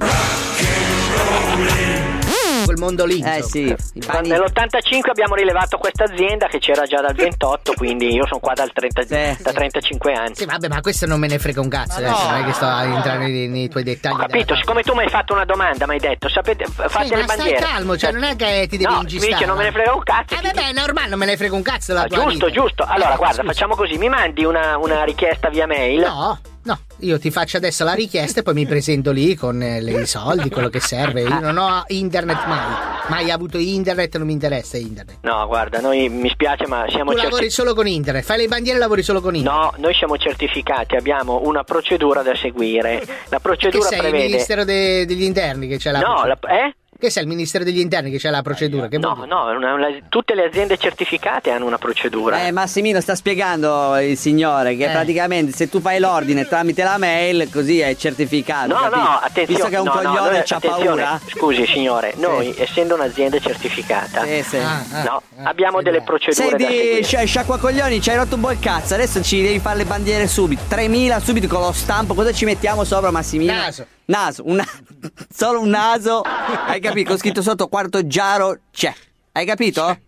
Quel mondo lì. Eh sì. Quando Nell'85 abbiamo rilevato questa azienda che c'era già dal 28, quindi io sono qua dal 30 da 35 anni. Sì, vabbè, ma questo non me ne frega un cazzo. adesso, non è che sto a entrare nei, nei tuoi dettagli. Ho capito, siccome tu mi hai fatto una domanda, mi hai detto, sapete, fate Sì, le ma stai bandiere. calmo, cioè non è che ti devi no, ingistare. mi dice non me ne frega un cazzo. Eh, vabbè, è normale, non me ne frega un cazzo della Ah, tua giusto, vita. giusto. Allora, Eh, guarda, scusa. facciamo così, mi mandi una, una richiesta via mail. No, no, io ti faccio adesso la richiesta e poi mi presento lì con eh, i soldi, quello che serve. Io non ho internet mai. Mai avuto internet, non mi interessa internet. No, guarda, noi mi spiace, ma siamo Tu lavori solo con internet, fai le bandiere e lavori solo con internet. No, noi siamo certificati, abbiamo una procedura da seguire. La Che procedura sei il prevede. Ministero de- degli Interni che c'è la No, la- eh? Che sei il Ministero degli Interni che c'è la procedura? Che No, no, una- una- tutte le aziende certificate hanno una procedura. Eh, Massimino sta spiegando il signore Eh. che praticamente se tu fai l'ordine tramite la mail, così è certificato. No, capito? no, attenzione. Visto che è un no, no, coglione noi- c'ha attenzione, paura. Scusi, signore, noi, essendo un'azienda certificata, Sì, sì. no, abbiamo delle procedure Senti, sci- sciacquacoglioni, ci hai rotto un po' il cazzo. Adesso ci devi fare le bandiere subito. 3000 subito con lo stampo. Cosa ci mettiamo sopra, Massimino? Naso. Naso, un na- (laughs) solo un naso. Hai capito? Con scritto sotto quarto giaro c'è. Hai capito?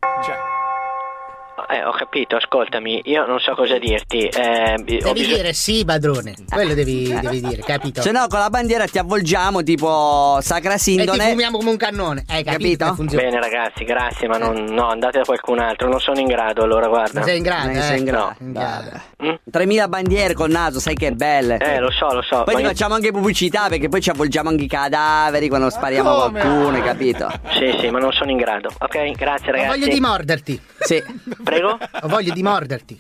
Eh, ho capito, ascoltami, io non so cosa dirti. eh, Devi bisogno- dire sì, padrone. Quello devi, devi dire, capito? Se no, con la bandiera ti avvolgiamo tipo Sacra e ti Sindone. fumiamo come un cannone. Hai capito? Capito? funziona? Bene ragazzi, grazie, ma non, no, andate da qualcun altro, non sono in grado allora, guarda. Ma sei in grado, Eh, eh? sei in grado. In grado. 3000 bandiere col naso, sai che belle. Eh, lo so, lo so. Poi ma ti io- facciamo anche pubblicità perché poi ci avvolgiamo anche i cadaveri quando spariamo a come? qualcuno, hai capito? Sì, sì, ma non sono in grado. Ok, grazie ragazzi. voglia di morderti. Sì. Prego? Ho voglia di morderti.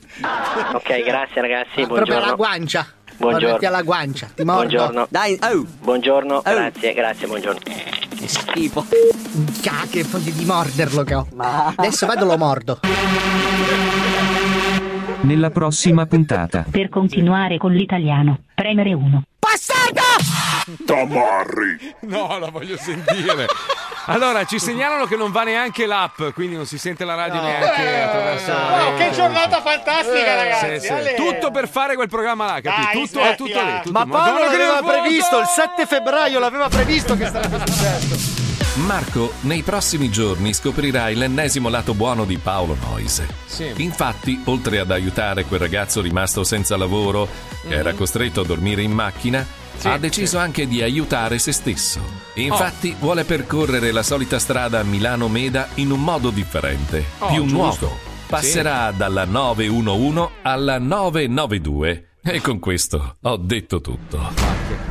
Ok, grazie ragazzi, Proprio alla buongiorno. guancia. Buongiorno. Morderti alla guancia. Ti mordo. Buongiorno. Dai, oh. Buongiorno, grazie, grazie, buongiorno. Che schifo. Minchia, che voglia di morderlo che ho. Adesso vado lo mordo. Nella prossima puntata. Per continuare con l'italiano, premere 1. Tamarri. No, la voglio sentire. Allora, ci segnalano che non va neanche l'app, quindi non si sente la radio neanche attraverso. Oh, che giornata fantastica, ragazzi. Sì, sì. Tutto per fare quel programma là, capito? Dai, tutto è tutto smettila. lì. tutto- Ma Paolo Madonna, che l'aveva previsto, il 7 febbraio l'aveva previsto che sarebbe successo. Marco nei prossimi giorni scoprirai l'ennesimo lato buono di Paolo Noise. Sì. Infatti, oltre ad aiutare quel ragazzo rimasto senza lavoro, che era costretto a dormire in macchina, Mhm. Sì, ha deciso anche di aiutare se stesso. Infatti, vuole percorrere la solita strada Milano-Meda in un modo differente, Oh, più giusto. nuovo. Passerà dalla 911 alla 992. E con questo ho detto tutto.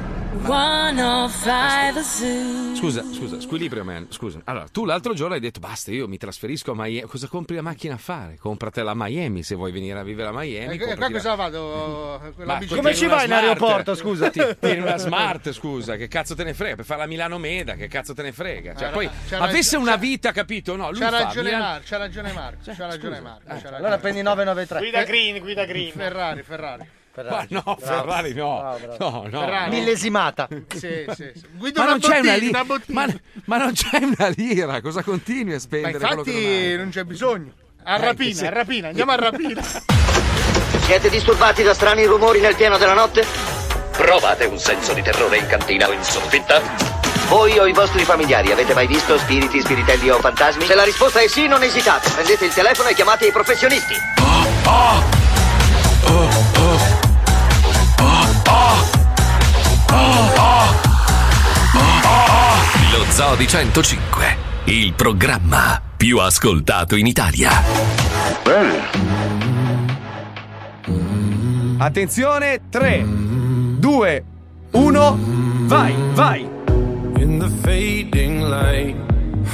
105 Zoo. Scusa, scusa, Squilibrio Man, scusa. Allora, tu l'altro giorno hai detto basta, io mi trasferisco a Miami. Cosa compri la macchina a fare? Compratela a Miami se vuoi venire a vivere a Miami. E qua comprati la- cosa vado? Quella Ma come ci vai in smart. aeroporto, scusa? (laughs) Ti- Tieni una smart, scusa, che cazzo te ne frega? Per fare la Milano Meda, che cazzo te ne frega? Cioè, C'ha- poi c'ha avesse una vita, capito? No, lui C'ha fa ragione Milano- Marco, c'ha ragione Marco, c'ha ragione Marco. Allora prendi 993. Guida green, guida green. Ferrari, Ferrari. Ma no, Ferrari no. No, no. Ferrari. Millesimata. Sì, sì, sì. (laughs) Ma non c'è una bottiglia, lira, una bottiglia. ma, ma non c'è una lira, cosa continui a Ma spendere? non infatti hai? non c'è bisogno. A Eh, rapina, sì. a rapina, andiamo a rapina. (laughs) Siete disturbati da strani rumori nel pieno della notte? Provate un senso di terrore in cantina o in soffitta? Voi o i vostri familiari avete mai visto spiriti, spiritelli o fantasmi? Se la risposta è sì, non esitate. Prendete il telefono e chiamate i professionisti. Lo Zoo di 105, il programma più ascoltato in Italia. Attenzione, 3, 2, 1, vai, vai. In the fading light,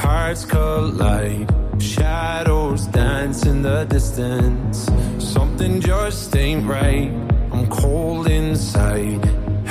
hearts collide. Shadows dance in the distance. Something just ain't right. I'm cold inside.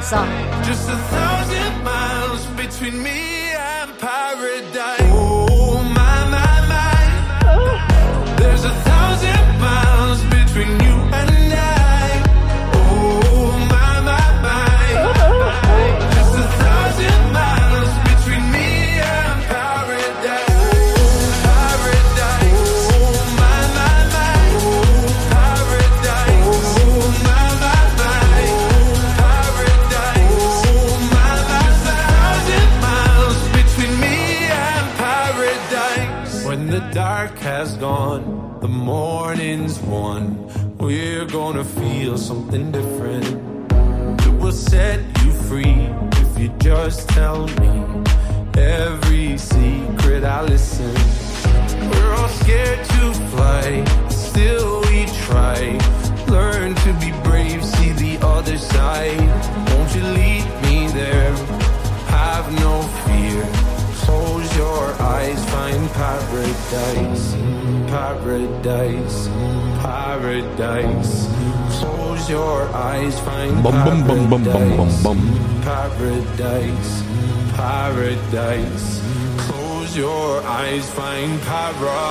just a thousand miles between me and paradise. I ride.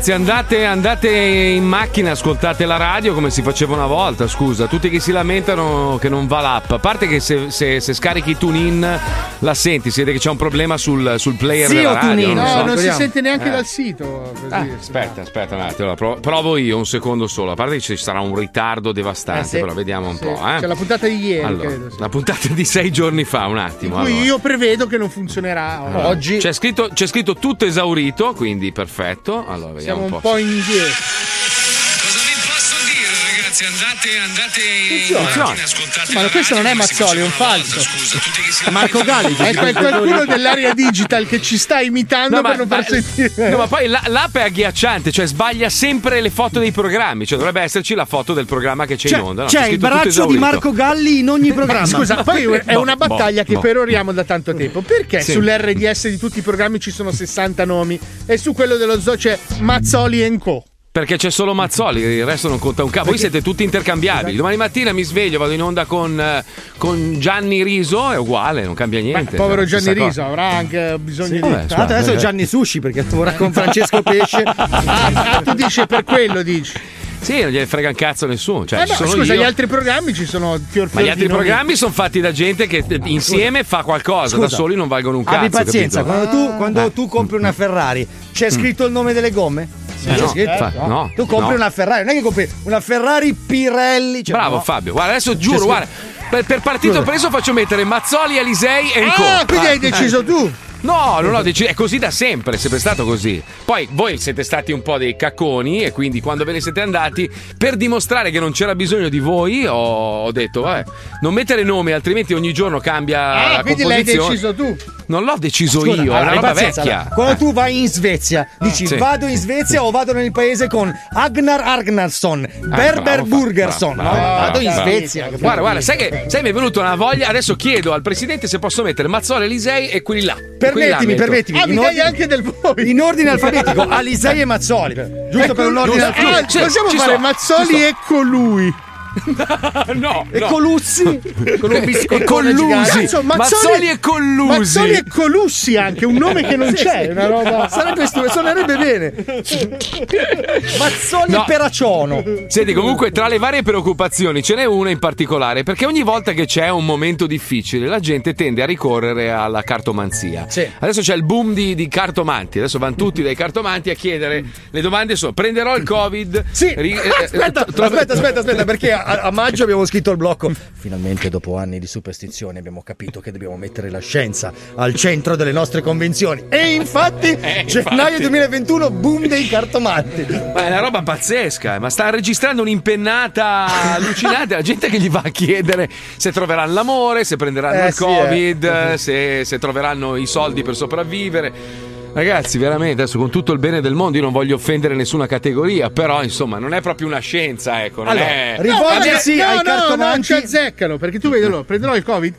Ragazzi? Andate, andate in macchina, ascoltate la radio come si faceva una volta. Scusa, tutti che si lamentano che non va l'app. A parte che se, se- se scarichi TuneIn la senti, si vede che c'è un problema sul, sul player Sì, della radio. TuneIn, non no, so. non si sente neanche Eh. dal sito. Così. Ah, aspetta, aspetta un attimo, provo, provo io un secondo solo. A parte che ci sarà un ritardo devastante, Eh, sì. però vediamo un Sì. po'. Eh. C'è la puntata di ieri, Allora, credo. sì. La puntata di sei giorni fa, un attimo. Allora. io prevedo che non funzionerà Allora, oggi. C'è scritto, c'è scritto tutto esaurito, quindi perfetto. Allora, vediamo Siamo un un po'. po' indietro. Andate, andate Funziona. Ma questo non è Mazzoli, è un falso. Marco Galli. È quel qualcuno dell'area digital che ci sta imitando No, ma- per non far ma- sentire. No, ma poi la- l'app è agghiacciante, cioè sbaglia sempre le foto dei programmi. Cioè, dovrebbe esserci la foto del programma che c'è C'è, in onda. no? c'è il scritto tutto braccio di. Marco Galli in ogni (laughs) programma. Scusa, poi è una battaglia boh, che boh. peroriamo da tanto tempo. Perché Sì. sull'RDS di tutti i programmi ci sono 60 nomi e su quello dello zoo c'è Mazzoli e Co? Perché c'è solo Mazzoli, il resto non conta un cavolo. Voi siete tutti intercambiabili. Domani mattina mi sveglio, vado in onda con, eh, con Gianni Riso, è uguale, non cambia niente. Povero Stessa Gianni cosa. Riso avrà anche bisogno Sì, di. vabbè, Tra l'altro adesso è Gianni Sushi perché lavora con Francesco Pesce. Ah, (laughs) ah, tu dici per quello, dici. Sì, non gliene frega un cazzo nessuno. Cioè, Eh no, scusa, io. gli altri programmi ci sono fior Ma gli fior altri programmi sono fatti da gente che insieme fa qualcosa, da Scusa, soli non valgono un cazzo. Abbi pazienza, capito? quando, tu, quando tu compri una Ferrari, c'è scritto il nome delle gomme? Eh, C'è no, scritto? fa- no, Tu compri no. una Ferrari, non è che compri una Ferrari Pirelli. cioè, Bravo no. Fabio, guarda, adesso giuro, guarda, per, per partito Scusa. preso faccio mettere Mazzoli, Alisei e Co. Ah, quindi hai deciso tu. No, non ho deciso, è così da sempre, è sempre stato così. Poi voi siete stati un po' dei cacconi e quindi quando ve ne siete andati, per dimostrare che non c'era bisogno di voi, ho, ho detto, vabbè, non mettere nome, altrimenti ogni giorno cambia Ah, la quindi l'hai deciso tu. Non l'ho deciso Scusa, io, è una roba vecchia. allora. Quando tu vai in Svezia, dici sì. vado in Svezia o vado nel paese con Agnar Agnarsson, Berber bravo, Burgerson. bravo, no? bravo, vado in. Svezia. Guarda, guarda, sai che sai, mi è venuta una voglia. Adesso chiedo al presidente se posso mettere Mazzoli, Elisei e quelli là. Permettimi, permettimi. Ah, mi in, dai ordine, anche del voi. in ordine alfabetico, (laughs) Alisei e Mazzoli. Giusto per un ordine Ecco, ah, alfabetico. possiamo fare sto, Mazzoli e colui. (laughs) no, E no. Coluzzi con un E Collusi. Cazzo, Mazzoli e Collusi. Mazzoli e Colussi anche, un nome che non Sì, c'è, sì. una roba. Sarebbe stu- suonerebbe bene. Mazzoli No. e Peraciono. Senti, comunque, tra le varie preoccupazioni ce n'è una in particolare, perché ogni volta che c'è un momento difficile, la gente tende a ricorrere alla cartomanzia. Adesso c'è il boom di, di cartomanti, adesso vanno tutti dai cartomanti a chiedere. Le domande sono: prenderò il Covid? Sì. Ri- eh, Aspetta, eh, tro- aspetta, aspetta, aspetta, perché a, a maggio abbiamo scritto il blocco. Finalmente, dopo anni di superstizione, abbiamo capito che dobbiamo mettere la scienza al centro delle nostre convenzioni. E infatti, Eh, gennaio infatti. 2021, boom dei cartomanti. Ma è una roba pazzesca, ma sta registrando un'impennata allucinante. La gente che gli va a chiedere se troveranno l'amore, se prenderanno Eh, il sì, Covid, eh. eh, se, se troveranno i soldi per sopravvivere. Ragazzi, veramente, adesso con tutto il bene del mondo, io non voglio offendere nessuna categoria, però insomma, non è proprio una scienza, ecco. Non Allora, è... rivolgersi no, ai no, cartomanti. no, ci azzeccano perché tu vedi allora, prenderò il covid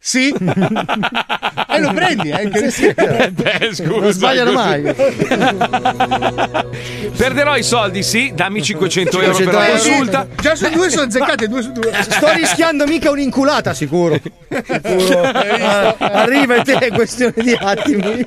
sì (laughs) e lo prendi eh, che- Sì, sì. (laughs) Beh, scusa, non sbagliano mai. Perderò i soldi, sì, dammi 500 euro per 500 la euro. consulta. già su due sono azzeccate due su due Sto rischiando mica un'inculata, sicuro. (laughs) Sicuro. Ah, Arriva e te, è questione di attimi.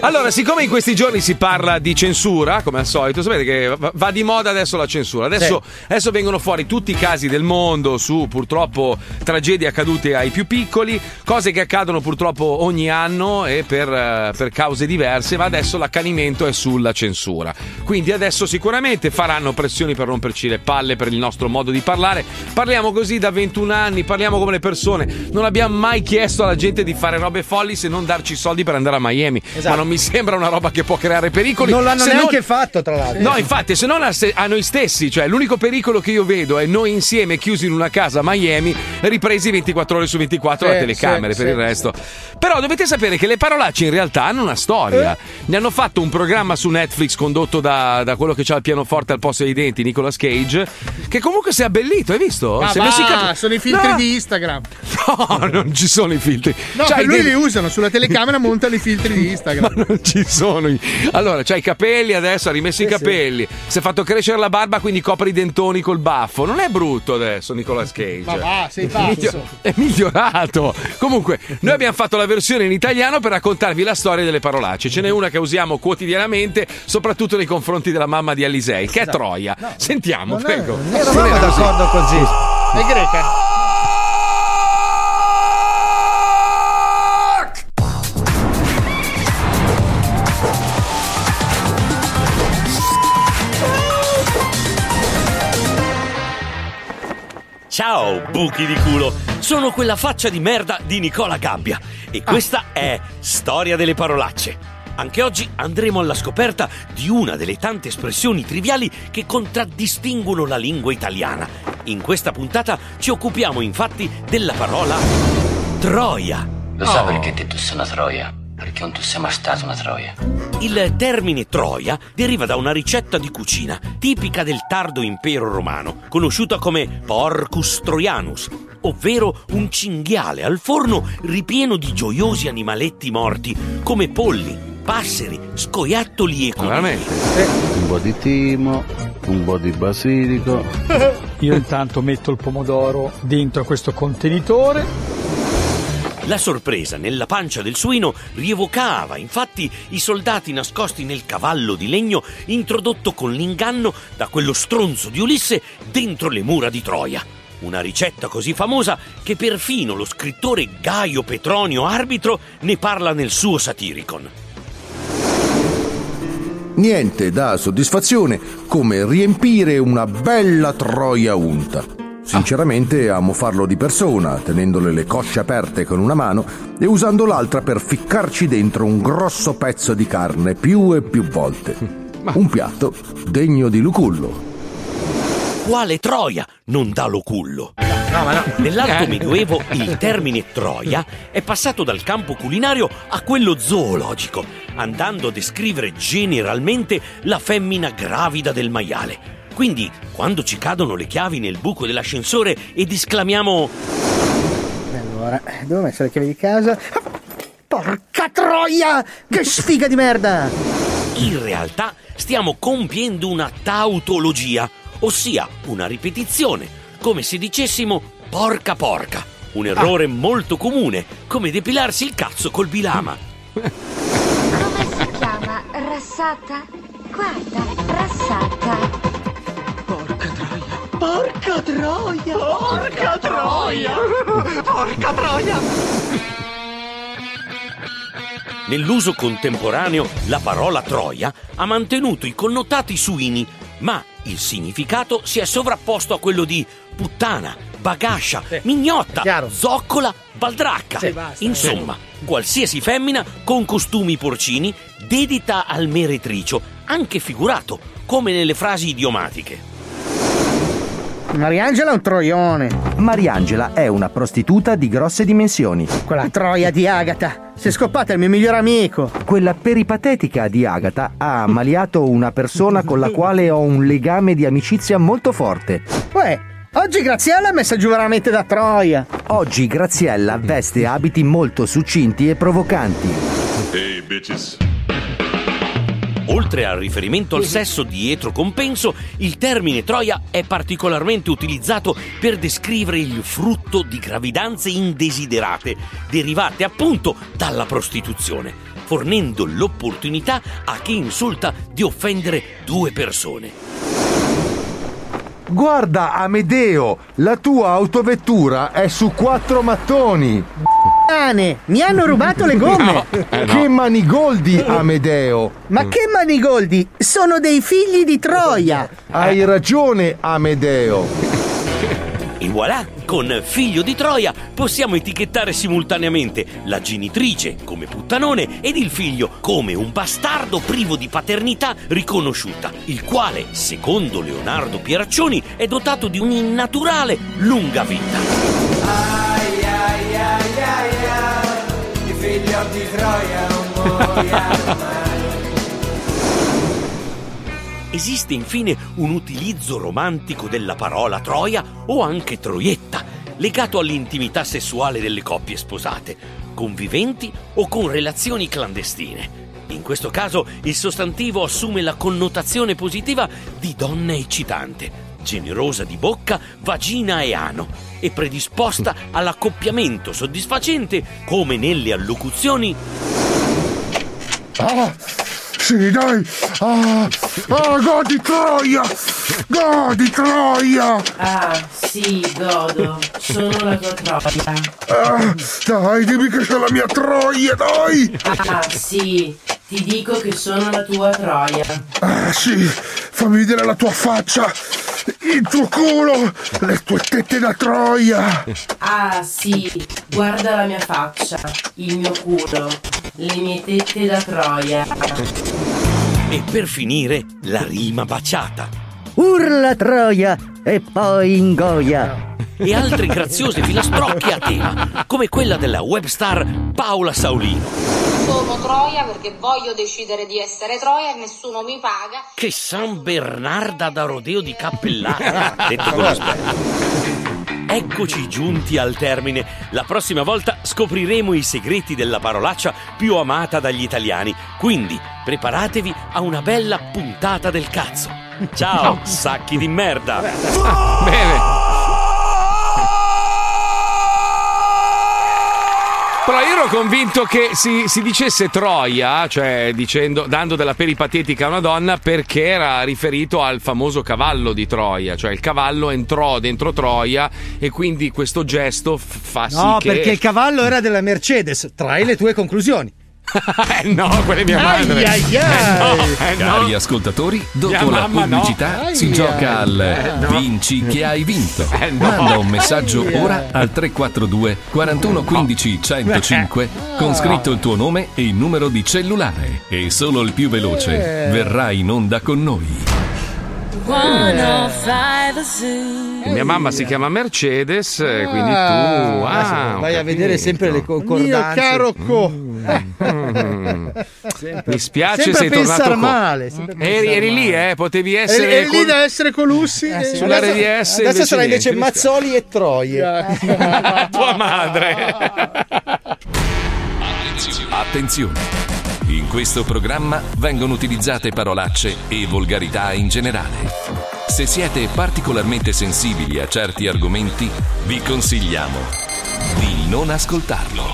Allora, siccome in questi giorni si parla di censura, come al solito, sapete che va- va di moda adesso la censura. Adesso, adesso vengono fuori tutti i casi del mondo su purtroppo tragedie accadute ai più piccoli, cose che accadono purtroppo ogni anno e per, eh, per cause diverse, ma adesso l'accanimento è sulla censura. Quindi adesso sicuramente faranno pressioni per romperci le palle per il nostro modo di parlare. Parliamo così da 21 anni, parliamo come le persone. Non abbiamo mai chiesto alla gente di fare robe folli se non darci soldi per andare a Miami. Esatto. Ma non mi sembra una roba che può creare pericoli. Non l'hanno se neanche fatto, tra l'altro. No, infatti, se non a, se- a noi stessi, cioè l'unico pericolo che io vedo è noi insieme chiusi in una casa a Miami, ripresi 24 ore su 24 Sì, da telecamere sì, per sì. il resto. Però dovete sapere che le parolacce in realtà hanno una storia. Eh? Ne hanno fatto un programma su Netflix condotto da, da quello che ha il pianoforte al posto dei denti, Nicolas Cage, che comunque si è abbellito, hai visto? Ma si va, sono i filtri No, di Instagram (laughs) No, non ci sono i filtri. no C'hai lui dei- li usano sulla telecamera (laughs) montano i filtri di Instagram ma non ci sono. i- Allora, c'hai i capelli adesso, ha rimesso i capelli. Si è fatto crescere la barba, quindi copre i dentoni col baffo. Non è brutto adesso, Nicolas Cage. ma va sei pazzo È migliorato. Comunque, noi abbiamo fatto la versione in italiano per raccontarvi la storia delle parolacce. Ce n'è una che usiamo quotidianamente, soprattutto nei confronti della mamma di Alisei, che è Troia. Sentiamo, prego. non eravamo d'accordo così. è greca Ciao, buchi di culo! Sono quella faccia di merda di Nicola Gabbia e questa è Storia delle parolacce. Anche oggi andremo alla scoperta di una delle tante espressioni triviali che contraddistinguono la lingua italiana. In questa puntata ci occupiamo infatti della parola Troia. Lo sa perché ti tu sei una troia? Perché non tu sei mai stato una troia. Il termine Troia deriva da una ricetta di cucina tipica del tardo impero romano, conosciuta come porcus troianus, ovvero un cinghiale al forno ripieno di gioiosi animaletti morti come polli, passeri, scoiattoli e conigli. Un po' di timo, un po' di basilico. (laughs) Io intanto metto il pomodoro dentro questo contenitore. La sorpresa nella pancia del suino rievocava infatti i soldati nascosti nel cavallo di legno introdotto con l'inganno da quello stronzo di Ulisse dentro le mura di Troia. Una ricetta così famosa che perfino lo scrittore Gaio Petronio Arbitro ne parla nel suo Satiricon. Niente dà soddisfazione come riempire una bella troia unta. Sinceramente amo farlo di persona, tenendole le cosce aperte con una mano e usando l'altra per ficcarci dentro un grosso pezzo di carne più e più volte. Un piatto degno di lucullo. Quale Troia non dà l'ocullo? Nell'alto medioevo il termine Troia è passato dal campo culinario a quello zoologico, andando a descrivere generalmente la femmina gravida del maiale. Quindi, quando ci cadono le chiavi nel buco dell'ascensore ed esclamiamo Allora, devo mettere le chiavi di casa. Porca troia! Che sfiga di merda! In realtà stiamo compiendo una tautologia, ossia una ripetizione, come se dicessimo porca porca. Un errore molto comune, come depilarsi il cazzo col bilama. Come si chiama? Rassata? Guarda, rassata. Porca troia! Porca troia! Porca troia! Nell'uso contemporaneo la parola troia ha mantenuto i connotati suini, ma il significato si è sovrapposto a quello di puttana, bagascia, mignotta, zoccola, baldracca. Sì, basta. Insomma, qualsiasi femmina con costumi porcini dedita al meretricio, anche figurato, come nelle frasi idiomatiche. Mariangela è un troione. Mariangela è una prostituta di grosse dimensioni. Quella troia di Agata. Si è scoppata il mio migliore amico. Quella peripatetica di Agata ha ammaliato una persona con la quale ho un legame di amicizia molto forte. Uè, oggi Graziella ha messa giù veramente da troia. Oggi Graziella veste abiti molto succinti e provocanti. Hey bitches. Oltre al riferimento al sesso dietro compenso, il termine troia è particolarmente utilizzato per descrivere il frutto di gravidanze indesiderate, derivate appunto dalla prostituzione, fornendo l'opportunità a chi insulta di offendere due persone. Guarda, Amedeo, la tua autovettura è su quattro mattoni. Cane, mi hanno rubato le gomme. (laughs) Che manigoldi, Amedeo. Ma che manigoldi? Sono dei figli di Troia. Hai ragione, Amedeo. E voilà, con figlio di Troia possiamo etichettare simultaneamente la genitrice come puttanone ed il figlio come un bastardo privo di paternità riconosciuta, il quale, secondo Leonardo Pieraccioni, è dotato di un'innaturale lunga vita. Ai ai, i figli di Troia non muoiono mai. Esiste infine un utilizzo romantico della parola troia o anche troietta, legato all'intimità sessuale delle coppie sposate, conviventi o con relazioni clandestine. In questo caso il sostantivo assume la connotazione positiva di donna eccitante, generosa di bocca, vagina e ano e predisposta (laughs) all'accoppiamento soddisfacente come nelle allocuzioni Ah, sì, dai. Ah, ah, godi Troia. Godi Troia. Ah, sì, godo. Sono la tua troia. Ah, dai, dimmi che c'è la mia Troia, dai. Ah, sì, ti dico che sono la tua troia. Ah, sì, fammi vedere la tua faccia. Il tuo culo, le tue tette da Troia. Ah, sì, guarda la mia faccia, il mio culo, le mie tette da troia. e per finire la rima baciata. Urla Troia e poi ingoia. e altre graziose filastrocche a tema, come quella della webstar Paola Saulino. Sono Troia perché voglio decidere di essere Troia e nessuno mi paga. Che San Bernarda da rodeo di Cappellana, detto con rispetto. Eccoci giunti al termine. La prossima volta scopriremo i segreti della parolaccia più amata dagli italiani. Quindi preparatevi a una bella puntata del cazzo. Ciao, sacchi di merda. Bene. Però io ero convinto che si, si dicesse Troia, cioè dicendo, dando della peripatetica a una donna, perché era riferito al famoso cavallo di Troia, cioè il cavallo entrò dentro Troia e quindi questo gesto f- fa sì No, che... perché il cavallo era della Mercedes. Trai le tue conclusioni. (laughs) eh no, quella è mia madre. Ai, ai, ai. Eh no, eh no. Cari ascoltatori, dopo Mia la no. pubblicità Ai, si gioca al Eh, no. Vinci che hai vinto. Eh, no. Manda un messaggio Ai, ai. ora al 342 41 15 105 con scritto il tuo nome e il numero di cellulare. E solo il più veloce Eh. verrà in onda con noi. 105 Zoo. Mia mamma si chiama Mercedes, eh, quindi tu. Ah, Ah, vai a vedere sempre le concordanze. Mio caro co. Mm. Mi spiace, Sempre sei tornato pensare qua. male, sempre Eri, eri lì, eh? Potevi essere. è lì col- da essere colussi. Eh, sì, Sulla adesso- RDS Adesso invece sarà invece niente, Mazzoli e Troie. Tua (laughs) madre. Attenzione! In questo programma vengono utilizzate parolacce e volgarità in generale. Se siete particolarmente sensibili a certi argomenti, vi consigliamo di non ascoltarlo.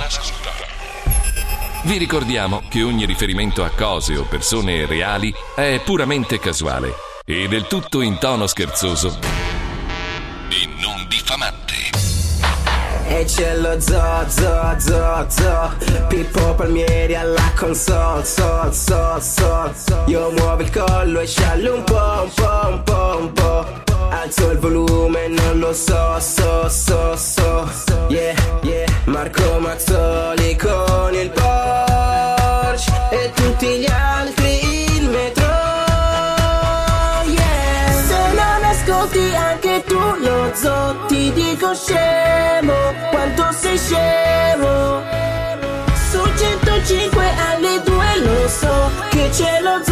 Vi ricordiamo che ogni riferimento a cose o persone reali è puramente casuale e del tutto in tono scherzoso. E non diffamante. E c'è lo zo, zo, zo, zo. Pippo Palmieri alla console, so, so, so. Io muovo il collo e sciallo un po', un po', un po', un po' Alzo il volume, non lo so, so, so, so. Yeah, yeah. Marco Mazzoli con il E tutti gli altri in metro Yeah. Se non ascolti anche tu lo zo Ti dico scemo Quanto sei scemo. Su 105 alle 2 lo so Che c'è lo zoo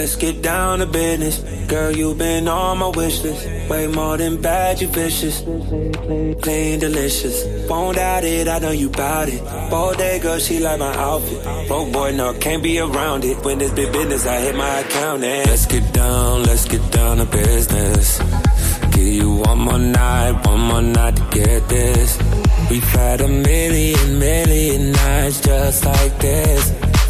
Let's get down to business. Girl, you've been on my wish list. Way more than bad, you vicious. Clean, delicious. Won't doubt it, I know you bout it. Bold day, girl, she like my outfit. Broke boy, no, can't be around it. When it's big business, I hit my account and let's get down, let's get down to business. Give you one more night, one more night to get this. We've had a million, million nights just like this.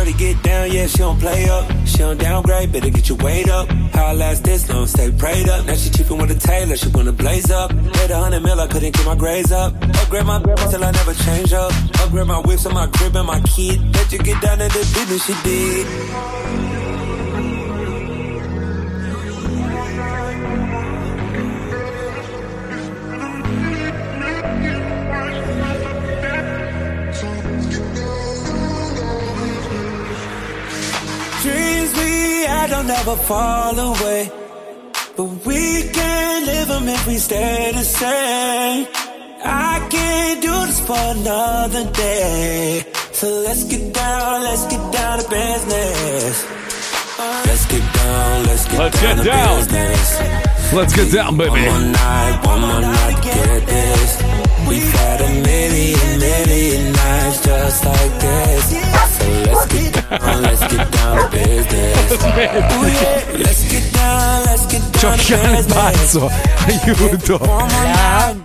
Shorty get down, yeah, she don't play up. She don't downgrade, better get your weight up. How I last this long, stay prayed up. Now she cheapin' with a tailor, she wanna blaze up. Paid a hundred mil, I couldn't get my grades up. Upgrade my till I never change up. Upgrade my whips and my crib and my kid. Bet you get down to the business she did. Don't never fall away. But we can't live them if we stay the same. I can't do this for another day. So let's get down, let's get down to business. Let's get down, let's get Let's down get down. business. Let's get down, baby. One more night, one more night get this. We've had a million, million nights just like this. Let's get down, let's get down to business. Ooh, yeah. Let's get down, let's get down to business. pazzo. Aiuto.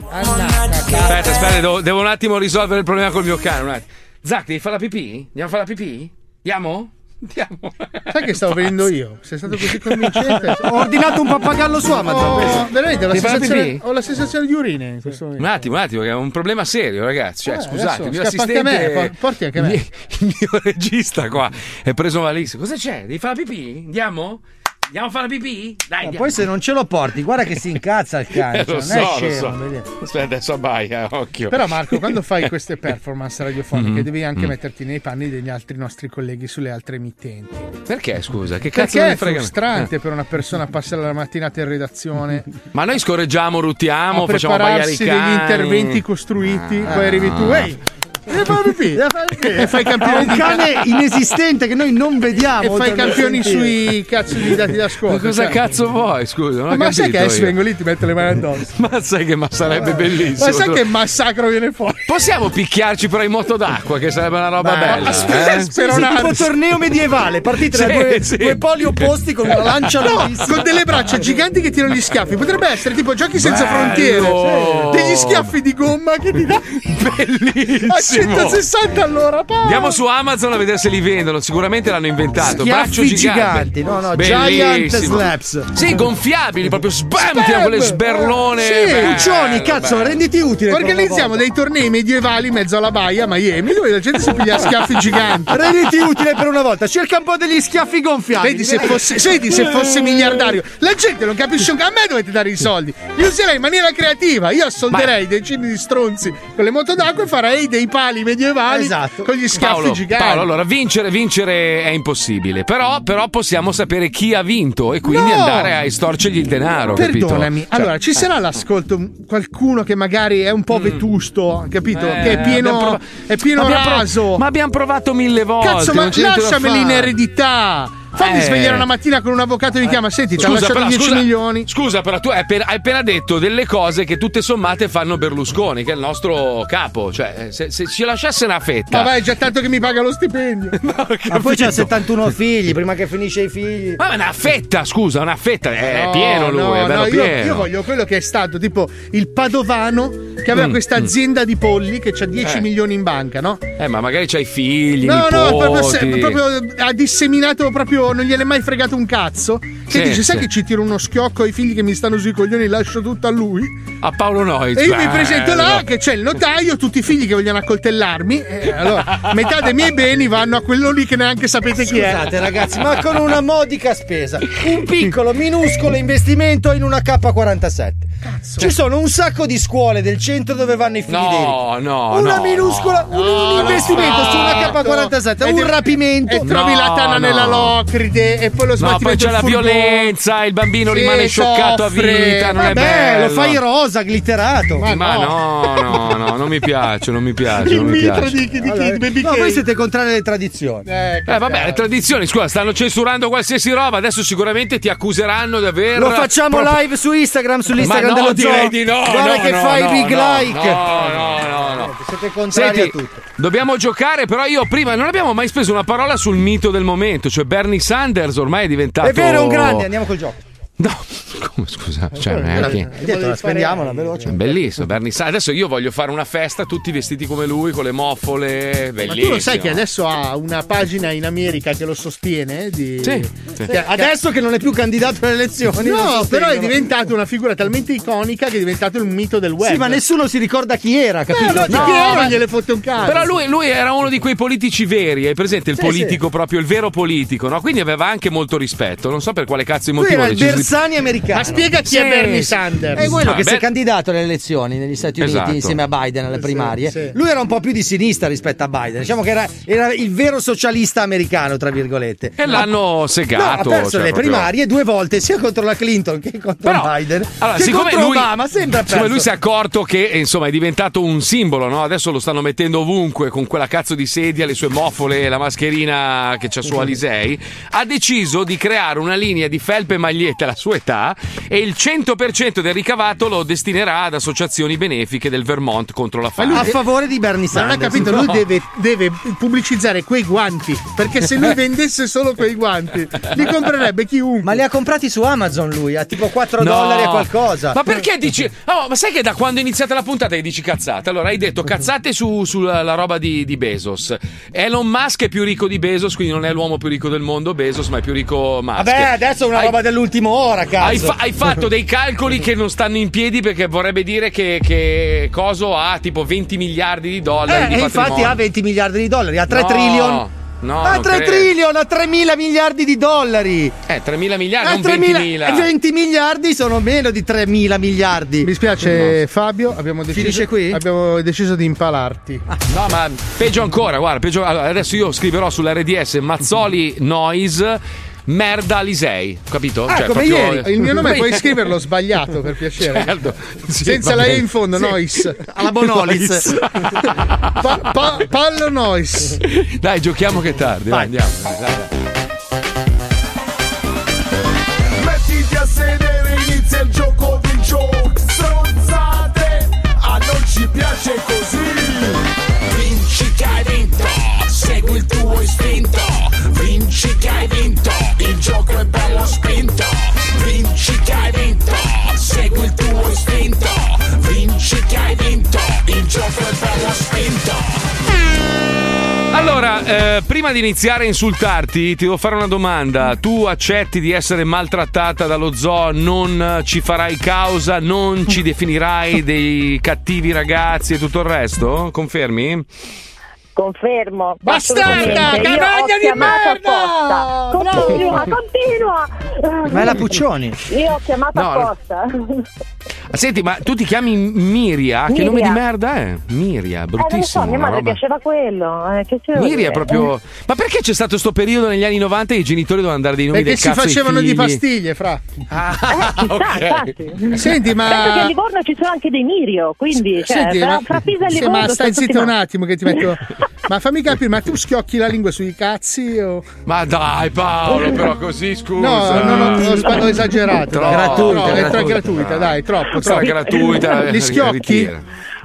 Aspetta, aspetta, devo, devo un attimo risolvere il problema col mio cane. Un attimo. Zac, devi fare la pipì? Andiamo a fare la pipì? Andiamo? Andiamo. Sai che stavo venendo io? Sei stato così convincente. (laughs) Ho ordinato un pappagallo su Amazon. Oh, veramente ho la, sensazione, ho la sensazione di urine in questo momento. Un attimo, un attimo, che è un problema serio, ragazzi. Cioè, Eh, scusate, il anche assistente. a me, por- porti anche me. Il mio, il mio (laughs) regista qua è preso malissimo. Cosa c'è? Devi fare la pipì? Andiamo? Andiamo a fare la pipì? Dai, Ma andiamo. poi se non ce lo porti, guarda che si incazza il cane. Eh, (laughs) lo non so, è lo scemo. so. Aspetta, adesso abbaia, occhio. Però Marco, quando fai queste (laughs) performance radiofoniche Mhm. devi anche Mm. metterti nei panni degli altri nostri colleghi sulle altre emittenti. Perché, scusa? Che cazzo Perché è frega? frustrante per una persona passare la mattinata in redazione Ma noi scorreggiamo, ruttiamo, a facciamo abbaiare i cani. degli interventi costruiti, Ah. poi arrivi tu, ehi, devi fare pipì, devi fare pipì", e fai campioni un di cane inesistente che noi non vediamo. e fai campioni sui cazzo di dati d'ascolto. Ma cosa cioè. cazzo vuoi? Scusa, non Ma sai che adesso io. vengo lì e ti metto le mani addosso? (laughs) Ma sai che ma sarebbe bellissimo. Ma sai che massacro viene fuori? Possiamo picchiarci però in moto d'acqua, che sarebbe una roba Ma- bella. aspetta, eh? Sì, sì, tipo torneo medievale, partite da Sì, due, sì. due poli opposti con una lancia No, con delle braccia giganti che tirano gli schiaffi. Potrebbe essere tipo giochi senza Bello! frontiere. Degli schiaffi di gomma che ti dà. (laughs) Bellissimo! 160 all'ora. pa. Andiamo su Amazon a vedere se li vendono. Sicuramente l'hanno inventato. Braccio Schiaffi gigante. giganti, no, no, Bellissimo. giant slaps. Sì, gonfiabili, proprio sbam, Spam! tira quelle sberlone. Sì, Bello, Cuccioni, cazzo, bello. renditi utile. Organizziamo dei tornei medievali in mezzo alla baia a Miami dove la gente si piglia schiaffi (laughs) giganti. Renditi utile per una volta. Cerca un po' degli schiaffi gonfiati. Vedi se fosse, vedi se fosse miliardario. La gente non capisce un A me dovete dare i soldi. Li userei in maniera creativa. Io assolderei decine di stronzi con le moto d'acqua e farei dei pali medievali Esatto. con gli schiaffi Paolo, giganti. Paolo, allora vincere, vincere è impossibile. Però, però possiamo sapere chi ha vinto e quindi No! andare a estorcergli il denaro. capito? Perdonami, Cioè, allora ci sarà all'ascolto qualcuno che magari è un po' vetusto, capito? Mm. eh, che è pieno, prov- è pieno abbiamo prov- raso. ma abbiamo provato mille volte. Cazzo, ma lasciameli in eredità. Fammi Eh. svegliare una mattina con un avvocato che mi chiama. Senti, ti ha Scusa, lasciato però, 10 scusa, milioni. Scusa, però tu hai appena, hai appena detto delle cose che tutte sommate fanno Berlusconi, che è il nostro capo. Cioè, se, se ci lasciasse una fetta. Ma vai, è già tanto che mi paga lo stipendio. (laughs) Ma poi c'ha 71 (laughs) figli, prima che finisce i figli. Ma è una fetta, scusa, una fetta. È No, pieno lui, no, è bello no, io, pieno. io voglio quello che è stato tipo il padovano che aveva Mm, questa azienda di polli che ha 10 Eh. milioni in banca, no? Eh, ma magari c'hai figli, No, no, nipoti. proprio, se- proprio ha disseminato proprio, non gliene è mai fregato un cazzo. Che Sì, dice, sai sì. che ci tiro uno schiocco ai figli che mi stanno sui coglioni, lascio tutto a lui? A Paolo Noiz. E io mi presento là che c'è il notaio, tutti i figli che vogliono accoltellarmi. E allora, metà dei miei beni vanno a quello lì che neanche sapete chi è. Scusate ragazzi, ma con una modica spesa, un (laughs) piccolo, minuscolo investimento in una K47. Ci sono un sacco di scuole del centro dove vanno i figli No, dei no, Una no, minuscola, un, un investimento su una K47, E un rapimento. E trovi la tana no. nella locride e poi lo No, smaltimento poi c'è la violenza, il bambino Sì, rimane scioccato soffre. a vita, non è Vabbè, bello. lo fai rosa, glitterato. Ma no, no, no, non mi piace, non mi piace, non mi piace. di, di, Allora, di Baby no, voi siete contrari alle tradizioni. Eh, Eh vabbè, le tradizioni, scusa, stanno censurando qualsiasi roba, adesso sicuramente ti accuseranno di aver Lo facciamo proprio- live su Instagram, sull'Instagram Ma no, dello direi di no, Guarda no, che no, fai no, big no, like. No, no, no, no. Siete contrari Senti, a tutto. dobbiamo giocare, però io prima non abbiamo mai speso una parola sul mito del momento, cioè Bernie Sanders ormai è diventato È vero, un grande, andiamo col gioco. (laughs) Come, scusa, cioè, non è che- Hai detto, la spendiamola veloce. È bellissimo, Bernie Sanders. Adesso io voglio fare una festa, tutti vestiti come lui, con le moffole. Ma Bellissimo. tu lo sai che adesso ha una pagina in America che lo sostiene? Di... Sì, sì. Che- Adesso che non è più candidato alle elezioni. No, però è diventato una figura talmente iconica che è diventato il mito del web. Sì, ma nessuno si ricorda chi era, Eh, capito? no, No, chi era ma- gliele fotte un cazzo. Però lui, lui era uno di quei politici veri, hai presente? Il Sì, politico proprio, il vero politico, no? Quindi aveva anche molto rispetto. Non so per quale cazzo di motivo ha deciso di- Bersani americano. Ma spiega chi Sì, è Bernie sì. Sanders. È quello Ah, che si beh. è candidato alle elezioni negli Stati Uniti Esatto. insieme a Biden alle primarie. sì. Lui era un po' più di sinistra rispetto a Biden. Diciamo che era, era il vero socialista americano, tra virgolette. E l'hanno No, segato. ha perso cioè, le proprio- primarie due volte, sia contro la Clinton che contro Però, Biden. allora, che siccome contro lui, Obama, sempre ha siccome perso. lui si è accorto che eh, insomma è diventato un simbolo, no? Adesso lo stanno mettendo ovunque con quella cazzo di sedia, le sue mofole e la mascherina che c'ha su Alisei. Ha deciso di creare una linea di felpe e magliette alla sua età e il 100% del ricavato lo destinerà ad associazioni benefiche del Vermont contro la fame. a favore di Bernie Ma non Sanders. ha capito, lui deve, deve pubblicizzare quei guanti. Perché se lui (laughs) vendesse solo quei guanti, li comprerebbe chiunque. Ma li ha comprati su Amazon lui, a tipo 4 No. dollari a qualcosa. Ma perché dici? Oh, ma sai che da quando è iniziata la puntata dici cazzate? Allora hai detto cazzate su- sulla la roba di, di Bezos. Elon Musk è più ricco di Bezos, quindi non è l'uomo più ricco del mondo, Bezos, ma è più ricco Musk. Vabbè, adesso è una Hai- roba dell'ultima ora, cazzo. Hai, fa- hai fatto dei calcoli che non stanno in piedi perché vorrebbe dire che, che Coso ha tipo 20 miliardi di dollari Eh, di e infatti ha 20 miliardi di dollari, ha 3 No, trillion. No, ha non 3 credo. trillion, ha 3 mila miliardi di dollari. Eh, 3 mila miliardi, Eh, non 3 20 mila- mila. 20 miliardi sono meno di 3 mila miliardi. Mi spiace, Fabio. Abbiamo deciso? Abbiamo deciso di impalarti. No, ma peggio ancora, guarda, peggio. Allora, adesso io scriverò sull'RDS Mazzoli Noise. Merda Alisei, capito? Ah, Cioè, come proprio- ieri. Il mio nome puoi (laughs) scriverlo sbagliato per piacere. Certo. Sì, Senza la E in fondo, Sì. nois. Alla Bonolis. Pa- pa- pallo nois. Dai, giochiamo che è tardi. Vai, andiamo. Dai, dai. Mettiti a sedere, inizia il gioco di gioco. Stronzate, a non ci piace così. Vinci che hai vinto, segui il tuo istinto. Istinto. Vinci che hai vinto, il gioco è bello spinto. prima di iniziare a insultarti, ti devo fare una domanda. Tu accetti di essere maltrattata dallo zoo, non ci farai causa, non ci definirai dei cattivi ragazzi e tutto il resto? Confermi? Confermo. Bastarda, assolutamente. Io ho cagagna di chiamato merda! apposta. Continua, continua. Ma è la Puccioni. Io ho chiamato No, apposta. Senti, ma tu ti chiami Miria? Che Miria. nome di merda è? Miria, Eh, non lo so, bruttissimo. mia madre roba. piaceva quello. Eh, che Miria dire? è proprio. Ma perché c'è stato sto periodo negli anni 90 e i genitori dovevano dare dei nomi Perché del si cazzo ai facevano di pastiglie, fra. Eh, ci (laughs) sta. Senti, ma- Penso che a Livorno ci sono anche dei Mirio, quindi cioè, Senti, fra, ma, fra Pisa e sì, Livorno ma stai zitto un attimo che ti metto. (laughs) ma fammi capire, ma tu schiocchi la lingua sui cazzi o. Ma dai, Paolo, però così scusa. No, no, no, ho, ho esagerato. Troppo, dai. gratuita, No, è troppo gratuita. gratuita, dai, troppo. Sarà troppo. gratuita, Li schiocchi?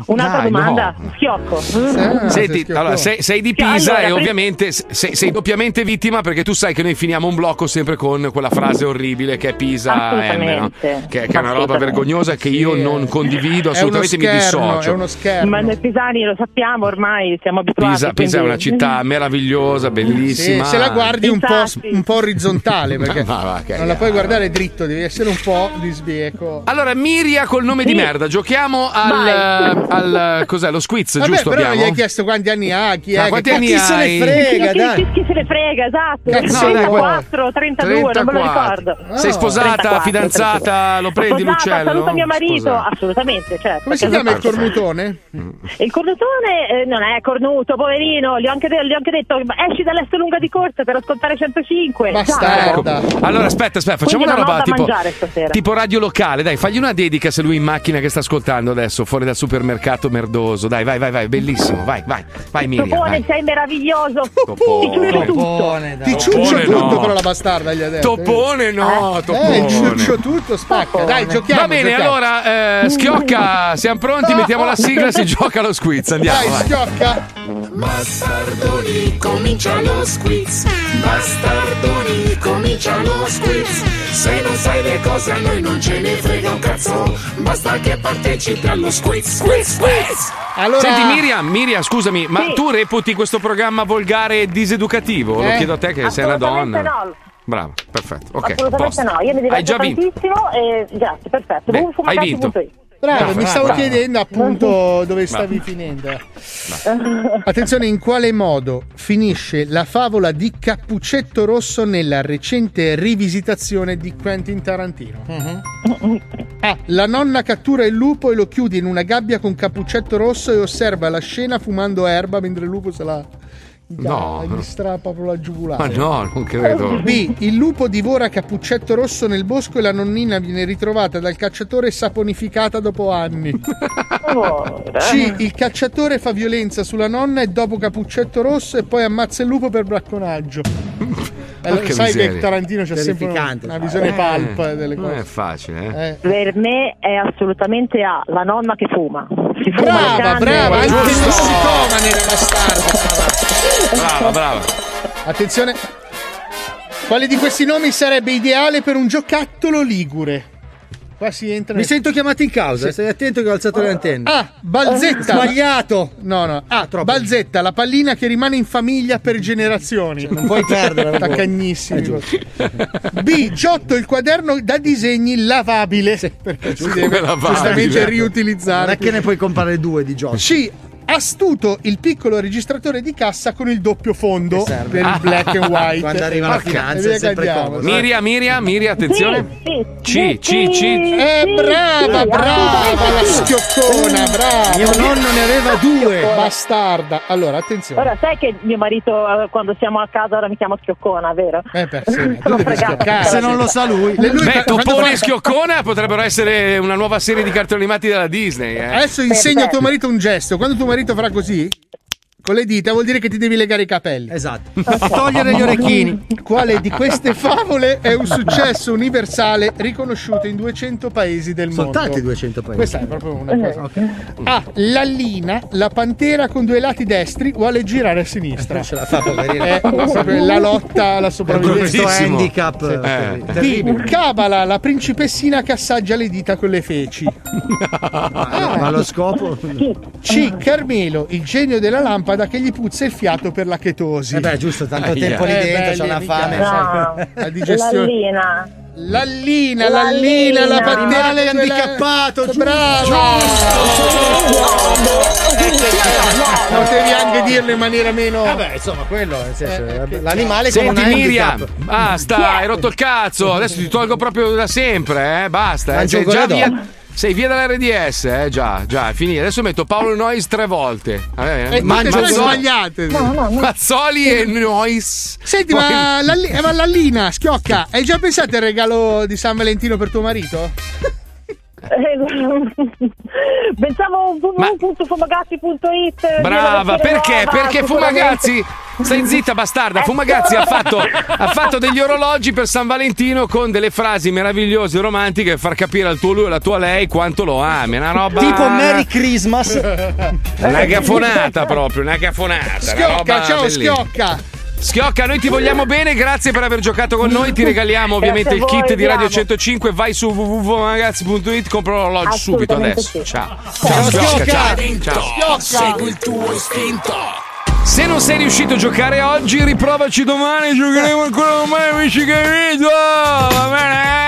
Un'altra Dai, domanda, no. schiocco. Ah, Senti, allora, sei, sei di Pisa Allora, e ovviamente sei, sei doppiamente vittima perché tu sai che noi finiamo un blocco sempre con quella frase orribile che è Pisa M, no? Che, che è una roba vergognosa che io non condivido, assolutamente mi dissocio. schermo. Ma noi pisani lo sappiamo ormai, siamo abituati. Pisa, Pisa è quindi- una città meravigliosa, Sì, bellissima. se la guardi un po', un po' orizzontale (laughs) perché va, che non la puoi guardare dritto, devi essere un po' di sbieco. Allora, Miria col nome di merda, giochiamo al, al cos'è lo squiz, Vabbè, giusto? però non gli abbiamo? hai chiesto quanti anni ha, chi Ah, è, quanti che anni chi se ne hai? frega, Chi- dai. chi, chi se ne frega, esatto. Cazzo, dai, 34, 32, non me lo 34. ricordo. Sei sposata, 34, fidanzata, lo prendi Sposata, l'uccello? Saluto mio marito, Sposata. assolutamente. Certo, Come si chiama il cornutone? Il cornutone eh, non è cornuto, poverino. Gli ho anche, de- gli ho anche detto esci dall'est lunga di corsa per ascoltare 105. Bastarda. Ciao. Allora, aspetta, aspetta, facciamo Quindi una roba tipo, tipo radio locale. Dai, fagli una dedica se lui in macchina che sta ascoltando adesso, fuori dal supermercato merdoso. Dai, vai, vai, vai, bellissimo. Vai, vai, vai, Miriam. Topone, vai. sei meraviglioso. Topone. Ti ciuccio tutto. Topone. Ti ciuccio Topone, tutto, però la bastarda gli ha detto. Topone no, Eh, topone. il ciuccio tutto spacca. Dai, giochiamo. Va bene, giochiamo. allora, eh, schiocca, siamo pronti, mettiamo la sigla si gioca lo squiz. Andiamo. Dai, vai. schiocca. Bastardoni, comincia lo squiz. Bastardoni, comincia lo squiz. Se non sai le cose a noi non ce ne frega un cazzo. Basta che partecipi allo squiz, squiz, squiz. Allora, Senti Miriam, Miriam, scusami, ma Sì. tu reputi questo programma volgare e diseducativo? Lo Eh? chiedo a te che sei una donna. no. Bravo, perfetto. Ok, Assolutamente posto. no. Io mi Hai già diverto vinto. tantissimo e grazie, perfetto. Beh, hai vinto. punto. Bravo, Bravo, mi stavo bravo. chiedendo appunto dove Bravo. stavi finendo. Attenzione, in quale modo finisce la favola di Cappuccetto Rosso nella recente rivisitazione di Quentin Tarantino? A. La nonna cattura il lupo e lo chiude in una gabbia con Cappuccetto Rosso e osserva la scena fumando erba mentre il lupo se la... No. gli strappa proprio la giugulare. Ma no, non credo. (laughs) B. Il lupo divora Cappuccetto Rosso nel bosco e la nonnina viene ritrovata dal cacciatore saponificata dopo anni. (laughs) C. Il cacciatore fa violenza sulla nonna e dopo Cappuccetto Rosso e poi ammazza il lupo per bracconaggio. (laughs) Eh, Porca sai miseria. che Tarantino c'ha sempre una, una visione Eh, palp delle Non è cose. facile, eh. Eh. Per me è assolutamente A, la nonna che fuma. Si fuma Brava, brava, anche giusto. tossicomane la bastarda. Brava, brava. Attenzione. Quale di questi nomi sarebbe ideale per un giocattolo ligure? Qua si entra Mi nel- sento chiamato in causa, Sì. stai attento che ho alzato le antenne. Ah, Balzetta. Sbagliato. No, no. Ah, Balzetta, la pallina che rimane in famiglia per generazioni. non puoi perdere, Tacagnissimi. È B. Giotto, il quaderno da disegni lavabile. Perché si deve lavabile. giustamente riutilizzare. Non è che ne puoi comprare due di giochi. C. Astuto il piccolo registratore di cassa con il doppio fondo per il black and (laughs) white. Quando arriva la finanza è sempre comodo. Miriam, Miriam, Miriam, attenzione. Sì, C, C, C. Eh, brava, brava, la schioccona, brava. Mio nonno ne aveva due. Bastarda. Allora, attenzione. Ora sai che mio marito eh, quando siamo a casa ora mi chiama schioccona, vero? Eh, sì, (laughs) fregata. schioccare. Se non lo sa lui. Beh, Topone e Schioccona potrebbero essere una nuova serie di cartoni animati della Disney. Eh. Adesso insegno a tuo marito un gesto. Quando tuo marito farà così, con le dita, vuol dire che ti devi legare i capelli. Esatto. (laughs) Togliere gli orecchini. Quale di queste favole è un successo universale riconosciuto in 200 paesi del mondo? Soltanto i 200 paesi. Questa è proprio una cosa. A. L'allina, la pantera con due lati destri, vuole girare a sinistra. Non ce la fa. (laughs) È proprio la lotta alla sopravvivenza. questo handicap Eh. terri- terribile. B. Cabala, la principessina che assaggia le dita con le feci. (laughs) Ma lo scopo. C. Carmelo, il genio della lampada lampada che gli puzza il fiato per la chetosi. Eh beh, giusto, tanto Aia. tempo lì Eh, dentro, beh, c'ha una fame. No, la digestione. l'allina. L'allina, l'allina, la L'allina. patella Animale quella- handicappato, giusto. Potevi anche dirlo in maniera meno. Vabbè, insomma, quello, nel senso, Eh, l'animale con Senti Miriam, handicap. basta, hai rotto il cazzo. Adesso ti tolgo proprio da sempre, eh. Basta, eh. Un già via. Sei via dall'RDS, eh? Già, già, è finita. Adesso metto Paolo Nois tre volte. Va bene? E tutte Mangio quelle solo- sbagliate. Mazzoli e Nois. Senti, Poi- ma, l'alli- eh, ma l'allina, schiocca, hai già pensato al regalo di San Valentino per tuo marito? (laughs) (laughs) Pensavo www.fumagazzi.it Brava, perché? Perché Fumagazzi, stai zitta bastarda, Fumagazzi ha fatto, ha (laughs) fatto degli orologi per San Valentino con delle frasi meravigliose e romantiche per far capire al tuo lui e alla tua lei quanto lo ami, una roba... Tipo Merry Christmas. Una gafonata proprio, una gafonata. una Schiocca, roba ciao bellissima. schiocca. Schiocca, noi ti vogliamo bene, grazie per aver giocato con noi. Ti regaliamo ovviamente il kit di Radio vi amo. 105. Vai su www.magazzi.it, compra l'orologio subito adesso. sì. Ciao. Ciao, Schiocca, Schiocca. ciao. ciao. Segui il tuo istinto. Se non sei riuscito a giocare oggi, riprovaci domani. Giocheremo ancora domani, amici che vinto. Va bene?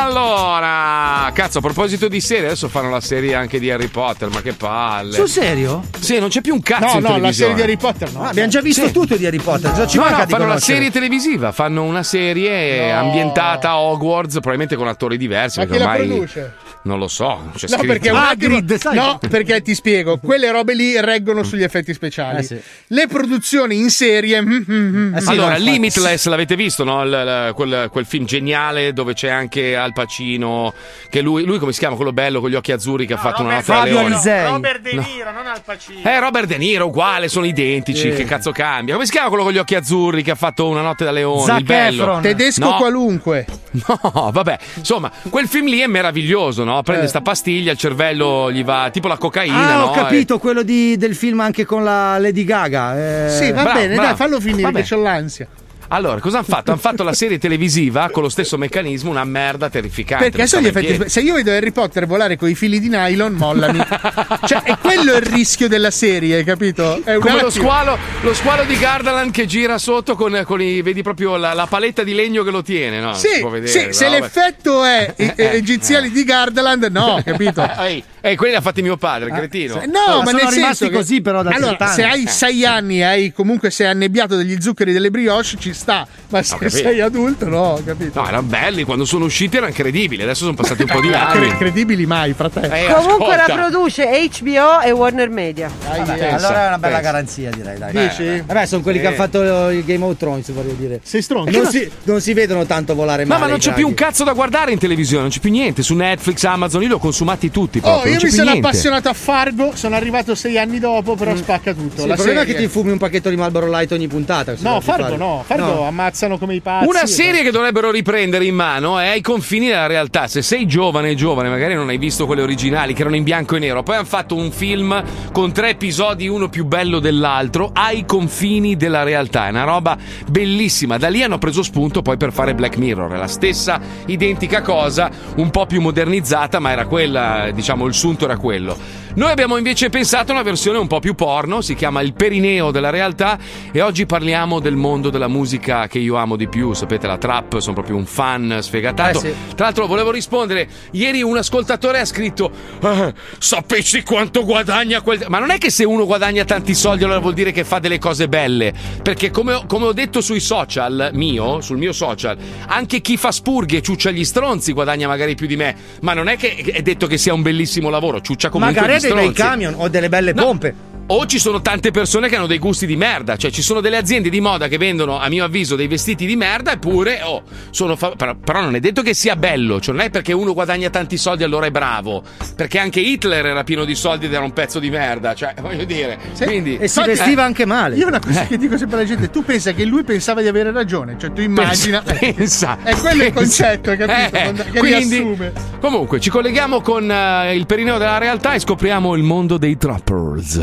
Allora, cazzo, a proposito di serie, adesso fanno la serie anche di Harry Potter. Ma che palle. Sul serio? Sì, non c'è più un cazzo No, in no, la televisione. serie di Harry Potter no. Ah, abbiamo già visto Sì. tutto di Harry Potter. Cosa ci no, manca no, di fanno la conoscere? serie televisiva, fanno una serie No. ambientata a Hogwarts, probabilmente con attori diversi. Ma perché chi la ormai produce? Non lo so, c'è No, scritto. perché Hagrid, sai? no, perché ti spiego, quelle robe lì reggono sugli effetti speciali. Eh, sì. Le produzioni in serie. mm, mm, mm, Eh sì, allora, no. Limitless l'avete visto, no? Il- il- quel, quel film geniale dove c'è anche Al Pacino. Che lui, lui come si chiama? Quello bello con gli occhi azzurri che ha fatto una notte da Fabio leone. Robert De Niro, non Al Pacino. Eh, Robert De Niro, uguale, sono identici. Sì. Che cazzo cambia? Come si chiama quello con gli occhi azzurri che ha fatto una notte da leone? Zac il bello. Efron. Tedesco No. qualunque. (laughs) No, vabbè, insomma, quel film lì è meraviglioso, no? Prende Eh. sta pastiglia, il cervello gli va tipo la cocaina, Ah, no? ho capito, quello di- del film anche con la Lady Gaga. eh. Sì, va bravo, bene, bravo. dai, fallo finire Vabbè. che c'ho l'ansia. Allora, cosa hanno fatto? Hanno fatto la serie (laughs) televisiva con lo stesso meccanismo, una merda terrificante. Perché sono gli effetti Se io vedo Harry Potter volare con i fili di nylon, mollami. (laughs) cioè, è quello il rischio della serie, hai capito? È un Come lo squalo, lo squalo di Gardaland che gira sotto con, con i, vedi proprio la, la paletta di legno che lo tiene, no? Sì, vedere, sì, se l'effetto è (laughs) egiziali di Gardaland, no, capito? Ehi, eh, quelli li ha fatti mio padre, cretino. Eh, No, ma, sono nel rimasti senso che- così però da Allora, 30 se anni. hai sei anni e hai comunque sei annebbiato degli zuccheri delle brioche, ci sta. Ma se capito. sei adulto, no, capito? No, erano belli, quando sono usciti erano credibili, adesso sono passati un po' di anni. Cre- credibili mai, fratello. Eh, Comunque la produce HBO e Warner Media. Vabbè, pensa, allora è una bella pensa. garanzia, direi. Dai. Dici? Vabbè, sono quelli Sì. che hanno fatto il Game of Thrones, voglio dire. Sei stronzo. Non si, non si vedono tanto volare Ma, male. ma non c'è più un cazzo da guardare in televisione, non c'è più niente. Su Netflix, Amazon, io li ho consumati tutti. Oh, Proprio, io mi sono niente. appassionato a Fargo, sono arrivato sei anni dopo, però spacca tutto. Sì, la il problema è serie. che ti fumi un pacchetto di Marlboro Light ogni puntata. No, Fargo fare. no, Fargo No. ammazzano come i pazzi. Una serie che dovrebbero riprendere in mano è ai confini della realtà. Se sei giovane, giovane, magari non hai visto quelle originali che erano in bianco e nero. Poi hanno fatto un film con tre episodi, uno più bello dell'altro, ai confini della realtà. È una roba bellissima. Da lì hanno preso spunto poi per fare Black Mirror. È la stessa identica cosa, un po' più modernizzata, ma era quella, diciamo, il sunto era quello. Noi abbiamo invece pensato a una versione un po' più porno, si chiama Il Perineo della realtà e oggi parliamo del mondo della musica che io amo di più, sapete la trap, sono proprio un fan sfegatato. Eh, sì. Tra l'altro volevo rispondere, ieri un ascoltatore ha scritto "Eh, sapessi quanto guadagna quel... Ma non è che se uno guadagna tanti soldi allora vuol dire che fa delle cose belle, perché come, ho- come ho detto sui social mio, sul mio social, anche chi fa spurghe e ciuccia gli stronzi guadagna magari più di me, ma non è che è detto che sia un bellissimo lavoro, ciuccia comunque Magari gli bei stronzi. camion o delle belle No. pompe. O ci sono tante persone che hanno dei gusti di merda, cioè ci sono delle aziende di moda che vendono, a mio avviso, dei vestiti di merda, eppure, oh, sono fa- però, però non è detto che sia bello, cioè non è perché uno guadagna tanti soldi allora è bravo, perché anche Hitler era pieno di soldi ed era un pezzo di merda, cioè (laughs) voglio dire, quindi... E si Eh, vestiva anche male. Io una cosa Eh. che dico sempre alla gente, tu pensa che lui pensava di avere ragione, cioè tu immagina... (laughs) Pensa, È quello il pensa. concetto, hai capito? Eh, che quindi, riassume. comunque, ci colleghiamo con eh, il perineo della realtà e scopriamo il mondo dei trappers.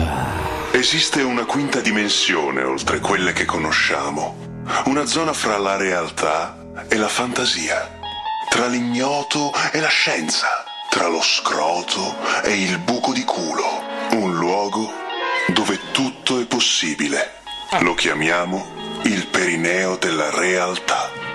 Esiste una quinta dimensione oltre quelle che conosciamo, una zona fra la realtà e la fantasia, tra l'ignoto e la scienza, tra lo scroto e il buco di culo, un luogo dove tutto è possibile. Lo chiamiamo il perineo della realtà.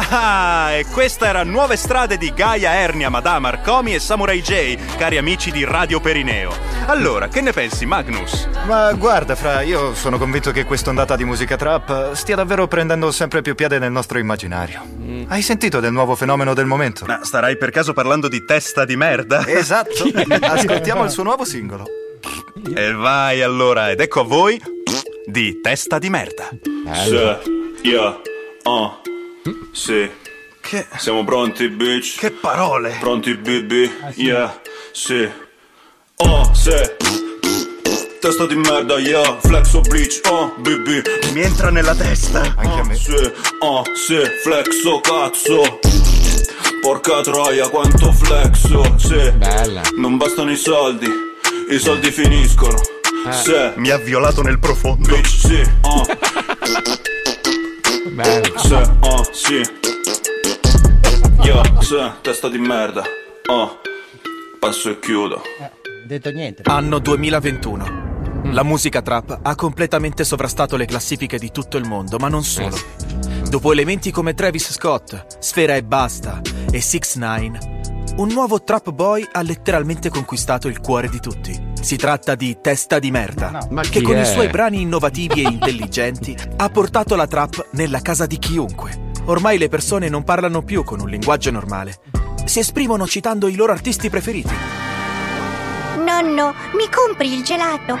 Ah, e questa era Nuove strade di Gaia Ernia, Madame Arcomi e Samurai J, cari amici di Radio Perineo. Allora, che ne pensi, Magnus? Ma guarda, Fra, io sono convinto che quest'ondata di musica trap stia davvero prendendo sempre più piede nel nostro immaginario. Hai sentito del nuovo fenomeno del momento? Ma starai per caso parlando di testa di merda? Esatto. (laughs) Ascoltiamo il suo nuovo singolo. E vai allora, ed ecco a voi di testa di merda. Sì, yeah, oh, sì. Che? Siamo pronti, bitch? Che parole? Pronti, baby? Yeah, sì. Oh, sì. Testa di merda, yeah, flexo bleach, oh, baby. Mi entra nella testa. Anche a me. Sì, oh, sì, flexo, cazzo. Porca troia, quanto flexo, sì. Bella. Non bastano i soldi, i soldi finiscono. Sì. Mi ha violato nel profondo. Bitch, sì, oh. (laughs) Bella. Sì, oh, sì. Io, sì, testa di merda. Oh, passo e chiudo. detto niente. Anno 2021. La musica trap ha completamente sovrastato le classifiche di tutto il mondo, ma non solo. Dopo elementi come Travis Scott, Sfera e Basta e 6 9 un nuovo trap boy ha letteralmente conquistato il cuore di tutti. Si tratta di Testa di Merda, Ma che con è? i suoi brani innovativi e intelligenti ha portato la trap nella casa di chiunque. Ormai le persone non parlano più con un linguaggio normale. Si esprimono citando i loro artisti preferiti. Nonno, mi compri il gelato?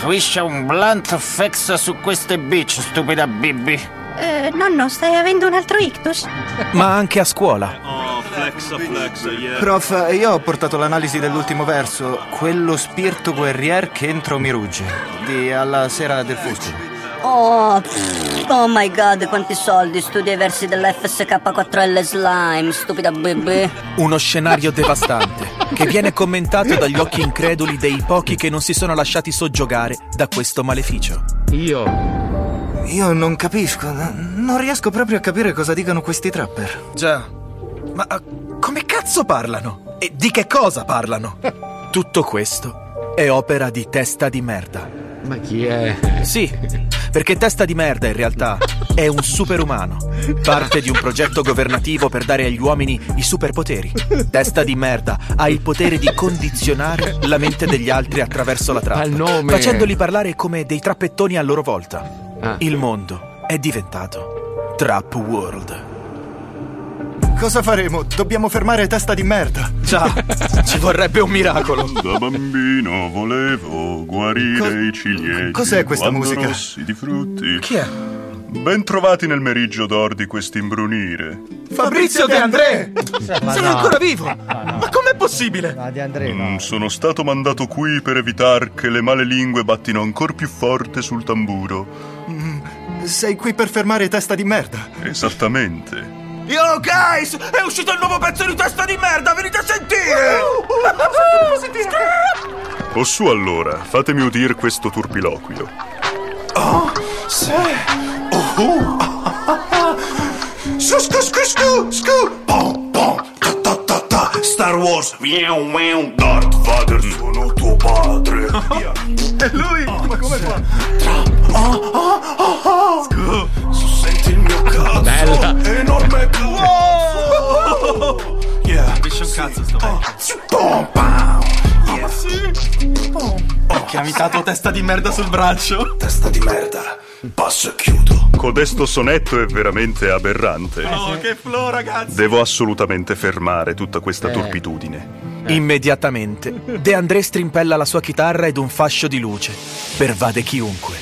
Swiscia un blunt fix su queste bitch, stupida Bibi. Eh, nonno, stai avendo un altro ictus? Ma anche a scuola. Flexa, flexa, yeah. Prof, io ho portato l'analisi dell'ultimo verso, quello spirito guerrier che entro mi rugge, di Alla sera del fuscolo. Oh, pff, oh my god, quanti soldi studia i versi dell'FSK4L Slime, stupida bebè. Uno scenario devastante che viene commentato dagli occhi increduli dei pochi che non si sono lasciati soggiogare da questo maleficio. Io. Io non capisco, non riesco proprio a capire cosa dicano questi trapper. Già. Ma eh, come cazzo parlano? E di che cosa parlano? Tutto questo è opera di testa di merda. Ma chi è? Sì, perché testa di merda in realtà è un superumano. Parte di un progetto governativo per dare agli uomini i superpoteri. Testa di merda ha il potere di condizionare la mente degli altri attraverso la trappa, facendoli parlare come dei trappettoni a loro volta. Ah. Il mondo è diventato Trap World. Cosa faremo? Dobbiamo fermare testa di merda. Già, ci vorrebbe un miracolo. Da bambino volevo guarire Co- i ciliegi. cos'è questa musica? rossi di frutti. Chi è? Ben trovati nel meriggio d'or di quest'imbrunire. Fabrizio De André! Ma Sei no. ancora vivo? Ma com'è possibile? No, di Andrea, no. Mm, sono stato mandato qui per evitare che le male lingue battino ancora più forte sul tamburo. Mm, Sei qui per fermare testa di merda. Esattamente. Yo guys, è uscito il nuovo pezzo di testa di merda, venite a sentire! O su allora, fatemi udire questo turpiloquio. Oh, sì. Oh, oh. Scu, scu, scu, scu, scu. Pom, pom, ta, ta, ta, ta. Star Wars, miau, miau, Darth Vader, sono tuo padre. È (laughs) lui? Ma come fa? Oh, oh, oh, oh. Scu, il mio cazzo. Bella. Enorme cazzo. Yeah. Capisce un cazzo sto vecchio. Pom, pam. Yeah. Che ha imitato testa di merda sul braccio. Testa di merda. Passo e chiudo. Codesto sonetto è veramente aberrante. Oh, che flow, ragazzi! Devo assolutamente fermare tutta questa turpitudine. Immediatamente, De André strimpella la sua chitarra ed un fascio di luce pervade chiunque.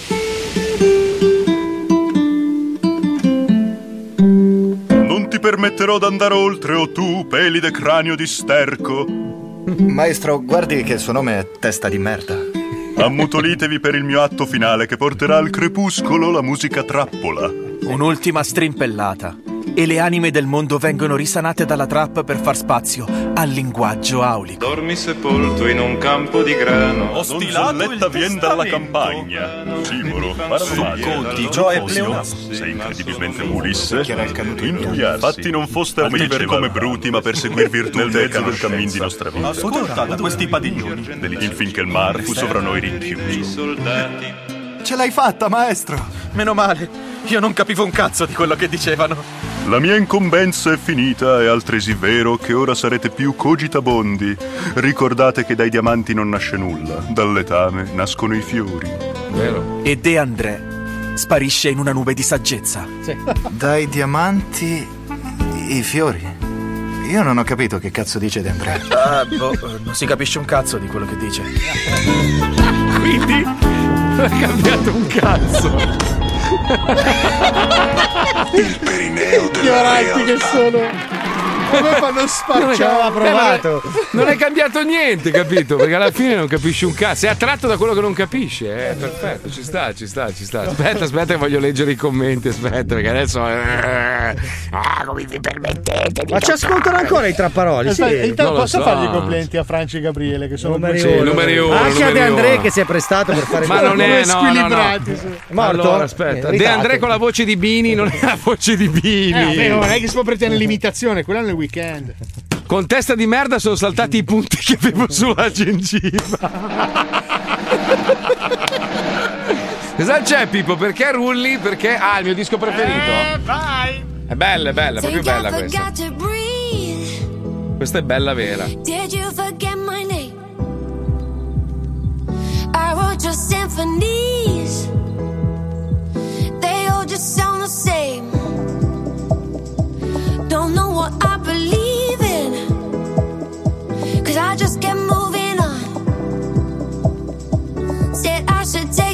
Permetterò d'andare oltre, o tu, pelide cranio di sterco. Maestro, guardi che il suo nome è testa di merda. Ammutolitevi per il mio atto finale che porterà al crepuscolo la musica trappola. Un'ultima strimpellata e le anime del mondo vengono risanate dalla trappa per far spazio al linguaggio aulico. Dormi sepolto in un campo di grano. Ho stilato vien dalla campagna. Simolo, Conti, Ciò è pleonasmo. Sei incredibilmente Ulisse. Che era il caduto in Infatti non foste a vivere come bruti, ma per seguir virtù nel mezzo del cammin di nostra vita. Ascolta da questi padiglioni. Infinché il mar fu sovra noi rinchiuso. Soldati. Ce l'hai fatta, maestro! Meno male, io non capivo un cazzo di quello che dicevano. La mia incombenza è finita, è altresì vero che ora sarete più cogitabondi. Ricordate che dai diamanti non nasce nulla, dal letame nascono i fiori. Vero. E De André sparisce in una nube di saggezza. Dai diamanti i fiori. Io non ho capito che cazzo dice De André. (laughs) Ah, boh, non si capisce un cazzo di quello che dice. (laughs) Quindi non è cambiato un cazzo. (laughs) Il perineo della Ignoranti che realtà. sono. Come fanno spacciare? provato. Non è cambiato niente, capito? Perché alla fine non capisci un cazzo. È attratto da quello che non capisce. Eh, perfetto, ci sta, ci sta, ci sta. Aspetta, aspetta, che voglio leggere i commenti. Aspetta, perché adesso. eh, Ah, come vi permettete? di Ma ci ascoltano ancora i trapparoli? Sì. Intanto non posso so. fargli i complimenti a Franci e Gabriele che sono Numeri Sì, uno. numeri uno, Anche a De André che si è prestato per fare Ma non è, no, no, no. squilibrati. sì. È morto? Allora, aspetta. Eh, De. André con la voce di Bini non è la voce di Bini. Eh, vabbè, non è che si può pretendere l'imitazione, quella nel weekend. Con testa di merda sono saltati i punti che avevo (laughs) sulla gengiva. Cosa c'è Pippo? Perché rulli? Perché. Ah, il mio disco preferito? Eh, vai! È bella, è bella, è proprio bella questa. Questa è bella vera. Did you forget my name? I wrote your symphonies. They all just sound the same. Don't know what I in. Cause I just kept moving on. Said I should take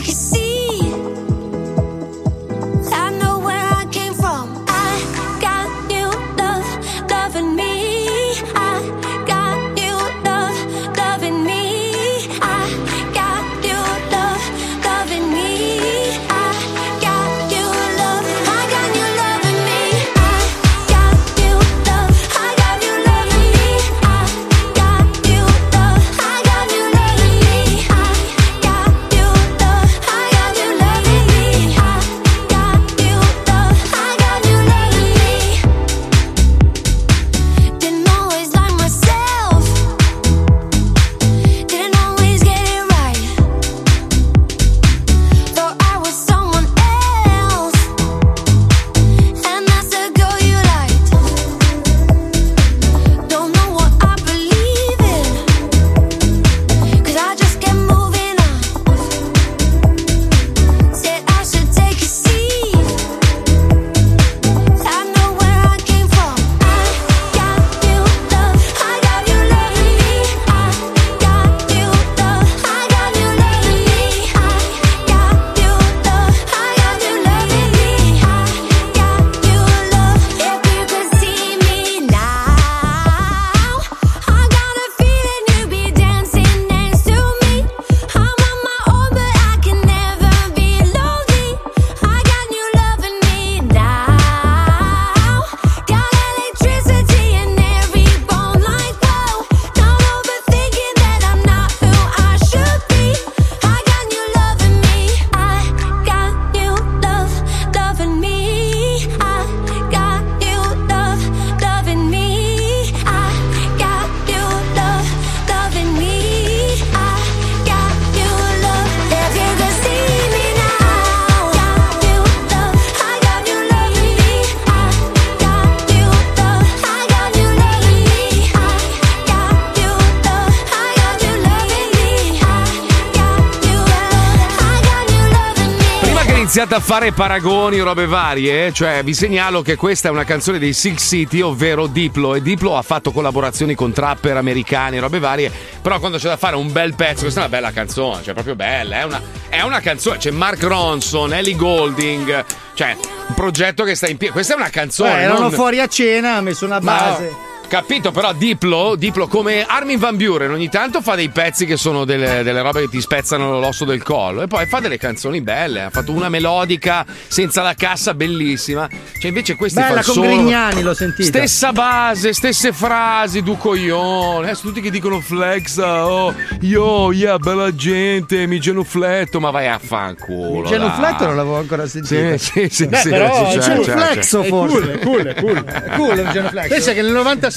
a fare paragoni robe varie, cioè vi segnalo che questa è una canzone dei Six City, ovvero Diplo. E Diplo ha fatto collaborazioni con trapper americani, robe varie. Però quando c'è da fare un bel pezzo, questa è una bella canzone, cioè proprio bella. È una, è una canzone. C'è Mark Ronson, Ellie Golding, cioè un progetto che sta in piedi. Questa è una canzone. Eh, erano non- fuori a cena, ha messo una Ma- base. Capito, però Diplo, Diplo come Armin Van Buren ogni tanto fa dei pezzi che sono delle, delle robe che ti spezzano l'osso del collo e poi fa delle canzoni belle. Ha fatto una melodica senza la cassa bellissima. Cioè invece questi Bella con solo. Grignani, l'ho sentita. Stessa base, stesse frasi, du coglione. Adesso tutti che dicono flex, oh, yo, yeah, bella gente, mi genufletto, ma vai a fanculo. Il genufletto non l'avevo ancora sentito. Sì, sì, sì, Beh, sì, però sì, il c'è, genuflexo c'è, c'è. forse. È cool, è cool, è cool. È cool il genuflexo. Pensa che nel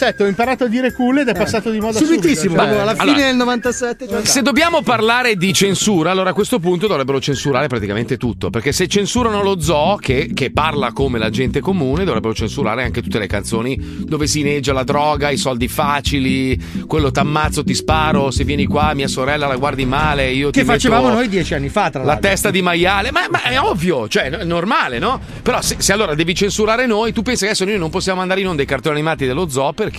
97 ho imparato a dire cool ed è passato di moda Subitissimo, subito, cioè- alla fine Allora, del 97 già Se dobbiamo parlare di censura, allora a questo punto dovrebbero censurare praticamente tutto. Perché se censurano lo zoo, che, che parla come la gente comune, dovrebbero censurare anche tutte le canzoni dove si inneggia la droga, i soldi facili, quello t'ammazzo, ti sparo, se vieni qua, mia sorella la guardi male, io ti Che facevamo metto noi dieci anni fa, tra La l'altro. testa di maiale, ma, ma è ovvio, cioè è normale, no? Però se, se allora devi censurare noi, tu pensi che adesso noi non possiamo andare in onda i cartoni animati dello zoo perché.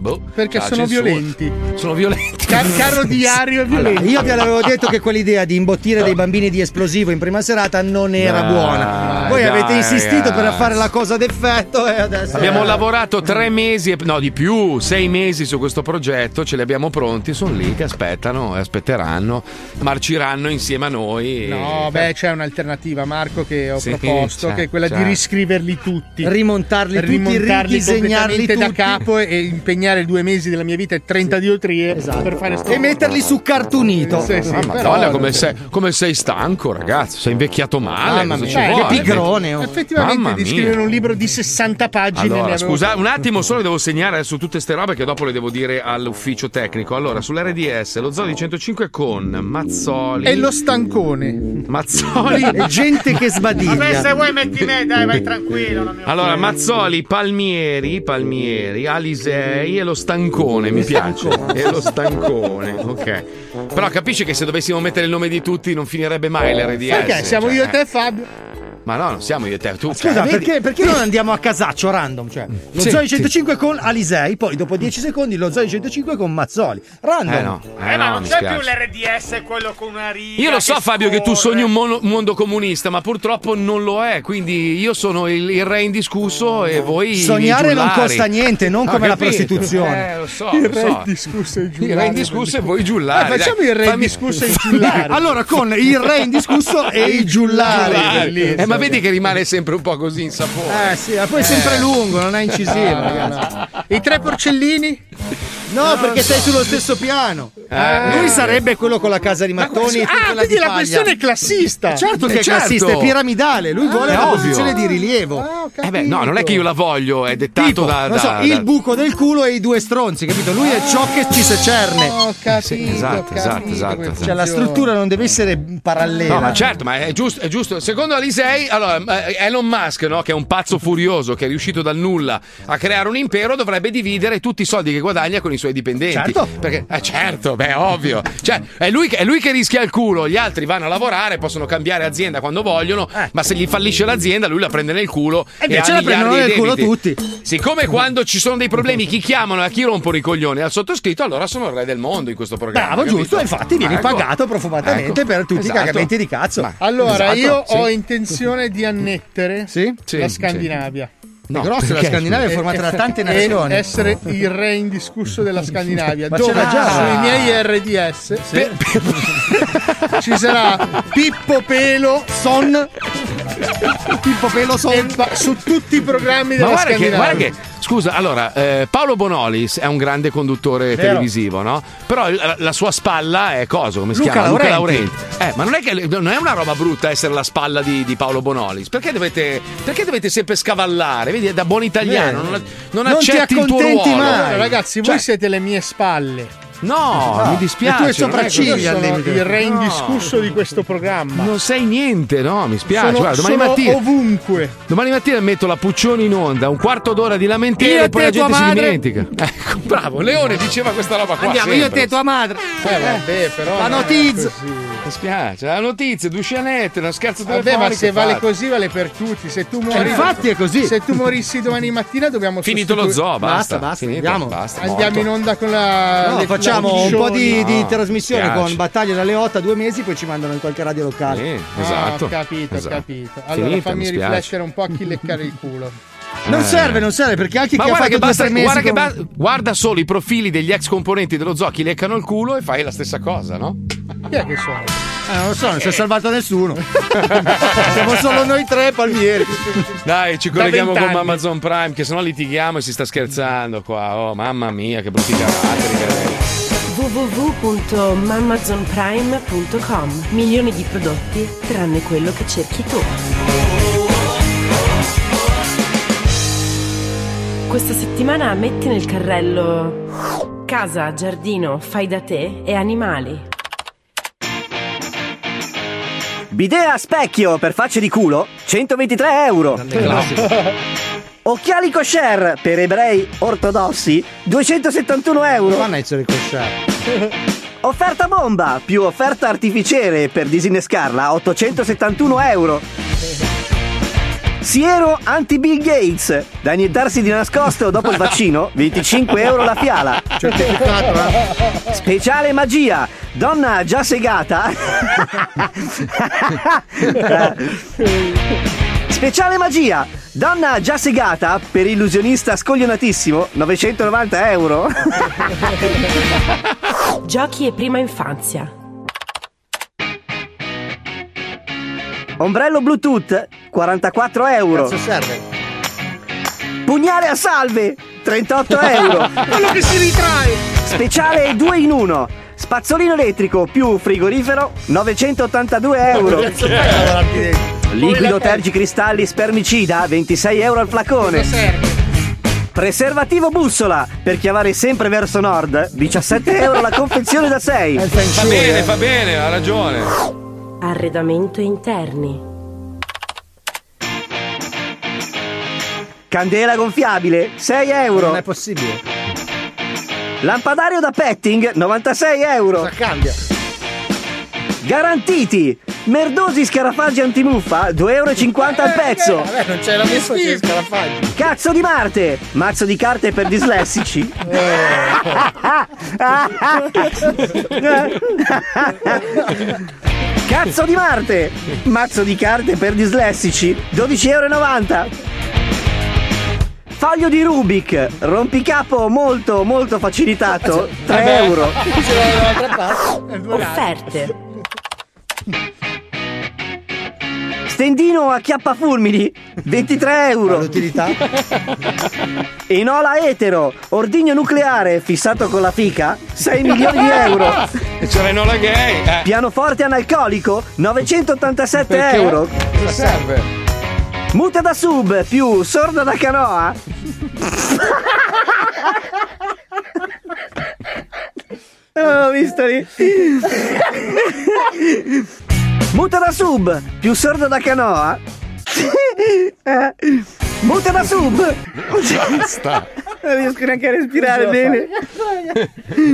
Boh, Perché la sono censura. violenti. Sono violenti. Car- carro diario e Allora, violenti. io vi avevo detto che quell'idea di imbottire dei bambini di esplosivo in prima serata non era Dai, buona. Voi dai, avete insistito per ragazzi. fare la cosa d'effetto e adesso. Abbiamo Eh. lavorato tre mesi, e- no di più, sei mesi su questo progetto, ce li abbiamo pronti, sono lì che aspettano e aspetteranno, marciranno insieme a noi. No, beh, c'è un'alternativa, Marco, che ho Sì, proposto, c'è, che è quella c'è. di riscriverli tutti. Rimontarli tutti, rimontarli ridisegnarli completamente da tutti. E impegnare due mesi della mia vita e 30 diotrie per fare sto Esatto. E metterli su cartunito. Sì, sì, Ah, però- Madonna, come sei, come sei stanco, ragazzo. Sei invecchiato male. Mamma mia, vuole? che pigrone, oh. Effettivamente Mamma di mia. scrivere un libro di 60 pagine ne Allora, avevo scusa, un attimo solo devo segnare adesso tutte ste robe che dopo le devo dire all'ufficio tecnico. Allora, sull'RDS, lo Zodi 105 con Mazzoli. E lo stancone. Mazzoli. (laughs) E gente che sbadiglia. Vabbè, se vuoi metti me, dai, vai tranquillo. Allora, Mazzoli, Palmieri, Palmieri, Alisei e lo Stancone, mi piace. E lo Stancone, ok. Però capisci che se dovessimo mettere il nome di tutti non finirebbe mai l'RDS. Perché siamo cioè, io e eh. te, Fabio. Ma no, non siamo io e te, tu. Scusa, cioè, perché, perché non andiamo a casaccio random? Cioè, lo Sì, Zoe sì. 105 con Alisei, poi dopo 10 secondi lo Zoe 105 con Mazzoli. Random. Eh no, eh no, mi spiace. l'RDS quello con una riga. Io lo so, Fabio, che tu sogni un mono- mondo comunista, ma purtroppo non lo è. Quindi io sono il, il re indiscusso e voi. i Sognare non giullari. costa niente, non come la prostituzione. Eh, lo so, Il lo re so. indiscusso e il Il giullare. re indiscusso e voi giullari. Eh, facciamo il re Fammi- indiscusso e il (laughs) giullare. Allora, con il re indiscusso e i giullari. Giullari. Eh, ma vedi che rimane sempre un po' così in sapore. Eh sì, ma poi è sempre lungo, non è incisivo, ragazzi. I tre porcellini? No, perché sei sullo stesso piano. Eh. Lui sarebbe quello con la casa di mattoni e tu Ah, quindi di la questione è classista. Certo che Eh, è certo. classista, è piramidale. Lui vuole è una ovvio. posizione di rilievo. Eh beh, no, non è che io la voglio, è dettato Tipo, da. non so, da- il da- buco del culo e i due stronzi, capito? Lui è ciò che ci secerne. Ho capito, Sì, esatto, capito esatto, esatto, esatto. Cioè, la struttura non deve essere parallela. No, ma certo, ma è giusto, è giusto. Secondo Alisei, allora, eh, Elon Musk, no, che è un pazzo furioso, che è riuscito dal nulla a creare un impero, dovrebbe dividere tutti i soldi che guadagna con i suoi dipendenti. Certo. Perché, eh, certo, beh, ovvio. Cioè, è lui, che- è lui che rischia il culo, gli altri vanno a lavorare, possono cambiare azienda quando vogliono, ma se gli fallisce l'azienda, lui la prende nel culo. E invece la prendono nel culo tutti. Siccome quando ci sono dei problemi chi chiamano e a chi rompono i coglioni al sottoscritto, allora sono il re del mondo in questo programma. Bravo, capito? giusto, infatti vieni Ecco. pagato profumatamente Ecco. per tutti Esatto. i cagamenti di cazzo. Allora, Esatto, io sì. ho intenzione di annettere Sì? Sì, la sì. Scandinavia. No, grossa la? Scandinavia è formata da tante E nazioni. essere il re indiscusso della Scandinavia. Ma dove c'era già. sui miei RDS (laughs) ci sarà Pippo Pelo Son Pippo Pelo Son su tutti i programmi Ma della guarda che, guarda che, scusa, allora, eh, Paolo Bonolis è un grande conduttore Vero. televisivo, no? Però la, la sua spalla è cosa? Come si Luca chiama? Laurenti. Luca Laurenti. Eh, ma non è, che, non è una roba brutta essere la spalla di, di Paolo Bonolis. Perché dovete, perché dovete sempre scavallare? Vedi, è da buon italiano, Vero. non, non Non ti accetti il tuo ruolo. mai. Allora, ragazzi, voi Cioè- siete le mie spalle. No, mi dispiace. le tue non è così. Io sopracciglia al sono limite. il re No. indiscusso di questo programma. Non sei niente, no, mi spiace. sono, Guarda, domani sono mattina. ovunque. Domani mattina metto la Puccioni in onda, un quarto d'ora di lamentele e e poi la gente tua si madre. dimentica. Ecco, bravo, Leone diceva questa roba qua. Andiamo io e sempre. te, tua madre. Eh, vabbè, però. La notizia. Mi spiace, la notizia, due scenette, uno scherzo Vabbè, telefonico. ma se vale fatto. così, vale per tutti. Se tu muori. Eh, infatti è così. Se tu morissi domani mattina, dobbiamo Finito lo sostituire- zoo, basta. Basta, basta, finito, andiamo. basta, Andiamo in onda con la. No, facciamo un po' di, di trasmissione piace. con battaglie dalle 8 a due mesi, poi ci mandano in qualche radio locale. Sì, Ah, esatto. ho capito, ho esatto. capito. Allora Finita, fammi riflettere un po' a chi leccare il culo. Non Eh. serve, non serve, perché anche Ma chi ha guarda fatto che, due o basta, tre mesi guarda, che ba- guarda solo i profili degli ex componenti dello zoo, chi leccano il culo e fai la stessa cosa, no? Chi è che sono? Eh, non lo so, non si è salvato nessuno. (laughs) Siamo solo noi tre palmieri. Dai, ci Da colleghiamo con. Amazon Prime, che sennò litighiamo e si sta scherzando qua. Oh, mamma mia, che brutti caratteri. www.mamazonprime.com Milioni di prodotti tranne quello che cerchi tu. Questa settimana metti nel carrello casa, giardino, fai da te e animali. Bidet a specchio per facce di culo, 123 euro. (laughs) Occhiali kosher per ebrei ortodossi, 271 euro. A essere kosher. (laughs) Offerta bomba più offerta artificiere per disinnescarla, 871 euro. Siero anti-Bill Gates, da iniettarsi di nascosto dopo il vaccino, (laughs) 25 euro la fiala. Certificato, Speciale magia, donna già segata. (laughs) Speciale magia, donna già segata per illusionista scoglionatissimo, 990 euro. (laughs) Giochi e prima infanzia. Ombrello Bluetooth, 44 euro. Cazzo serve? Pugnale a salve, 38 euro. (laughs) Quello che si ritrae. Speciale 2 in 1. Spazzolino elettrico più frigorifero, 982 euro. Liquido tergicristalli spermicida, 26 euro al flacone. Preservativo bussola per chiamare sempre verso nord, 17 (laughs) euro la confezione da 6. Fa bene, fa bene, ha ragione. Arredamento interni. Candela gonfiabile, 6 euro. Non è possibile. Lampadario da petting, 96 euro. Cosa cambia? Garantiti! Merdosi scarafaggi antimuffa, 2,50 euro al pezzo. Vabbè, non c'è la c'è scarafaggi. Cazzo di Marte! Mazzo di carte per dislessici. (laughs) Cazzo di Marte! Mazzo di carte per dislessici, 12,90 euro. Foglio di Rubik, rompicapo molto molto facilitato, 3 euro. (laughs) (laughs) Offerte. Stendino a chiappafulmini, 23 euro. L'utilità? (laughs) Enola etero, ordigno nucleare fissato con la fica, 6 milioni di euro. E c'era Enola Gay. Eh. Pianoforte analcolico, 987 Perché? euro. Cosa serve? Muta da sub più sorda da canoa. (laughs) Oh, visto lì. Muta da sub più sorda da canoa. (laughs) Muta da sub. Sta. Non riesco neanche a respirare bene.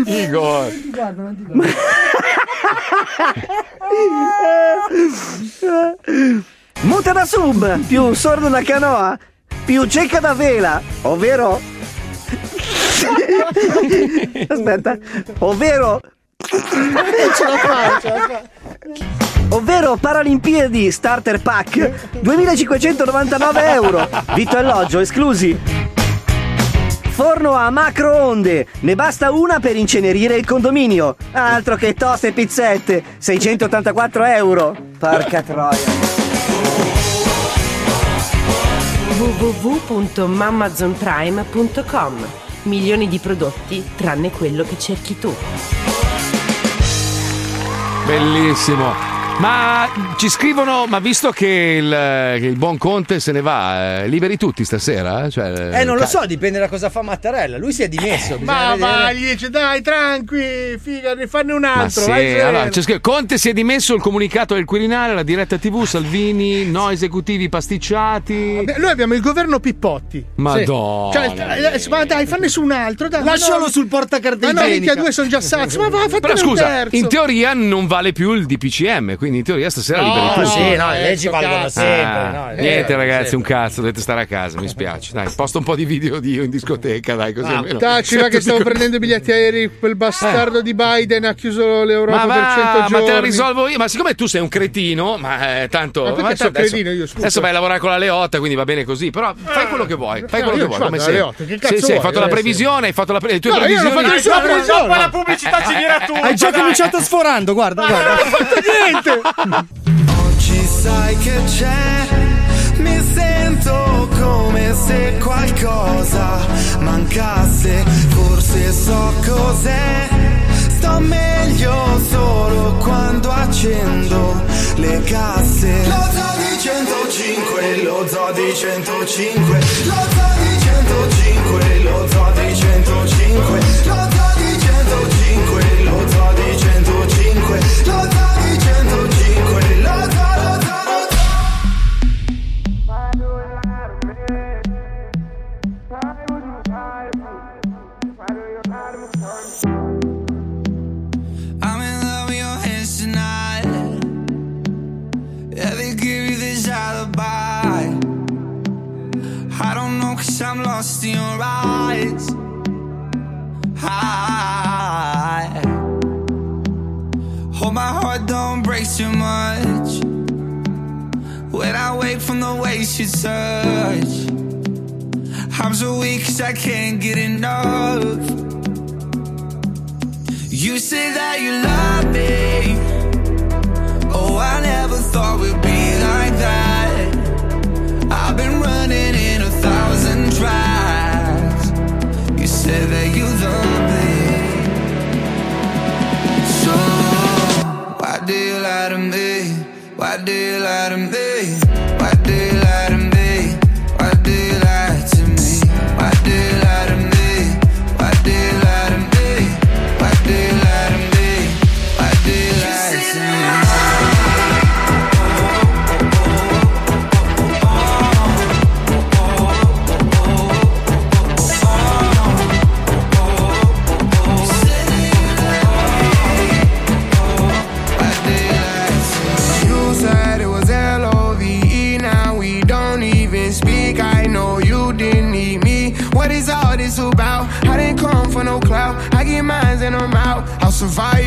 Igor. (laughs) Muta da sub più sordo da canoa più cieca da vela, ovvero (laughs) Aspetta, ovvero Ce la fa, ce la fa. ovvero Paralimpiadi Starter Pack 2599 euro, vitto e alloggio esclusi. Forno a macro onde, ne basta una per incenerire il condominio. Altro che toste e pizzette, 684 euro. Porca troia. www.mamazonprime.com Milioni di prodotti tranne quello che cerchi tu. Bellissimo. Ma ci scrivono, ma visto che il, che il buon Conte se ne va, eh, liberi tutti stasera? Cioè, Eh, non lo so, dipende da cosa fa Mattarella. Lui si è dimesso. Ma bisogna va, gli dice dai, tranqui, figa, ne fanne un Ma altro. sì, allora, c'è scritto, Conte si è dimesso il comunicato del Quirinale, la diretta TV, Salvini, no esecutivi pasticciati. Noi abbiamo il governo Pippotti. Madonna. Cioè, eh, ma dai, fanne su un altro. Dai, Lascialo ma no, sul portacarta Ma no, minchia, due sono già sazi. Ma va, fatene Però un scusa, terzo. in teoria non vale più il DPCM, quindi quindi in teoria stasera No, liberi tutti. sì, no, le leggi valgono sempre, Ah, no, niente ragazzi, sempre. un cazzo, dovete stare a casa, mi spiace. Dai, posto un po' di video di io in discoteca, dai, così Ah, almeno. Taci, va che stavo Tutti- prendendo i biglietti aerei. Quel bastardo di Biden ha chiuso l'Europa Ma, per 100 va, giorni. ma te la risolvo io. Ma siccome tu sei un cretino, ma eh, tanto. Ma ma sono adesso, cretino io, scusa? Adesso vai a lavorare con la Leotta, quindi va bene così. Però fai quello che vuoi. Fai No, quello che vuoi. Come sei. Leotta, che cazzo sì, sì, hai fatto la previsione, hai fatto le tue No, io non ho previsioni. fatto nessuna previsione. La pubblicità ci dirà tutto. Hai già cominciato sforando, guarda, guarda. Non ho fatto niente. Oggi sai che c'è, mi sento come se qualcosa mancasse, forse so cos'è, sto meglio solo quando accendo le casse. Lo zoo di 105, lo zoo di 105, lo zoo di 105, lo zoo di 105, lo zoo I'm lost in your eyes. I hope my heart don't break too much. When I wake from the ways you touch, I'm so weak cause I can't get enough. You say that you love me. Oh, I never thought we'd be like that. I've been running Why do survive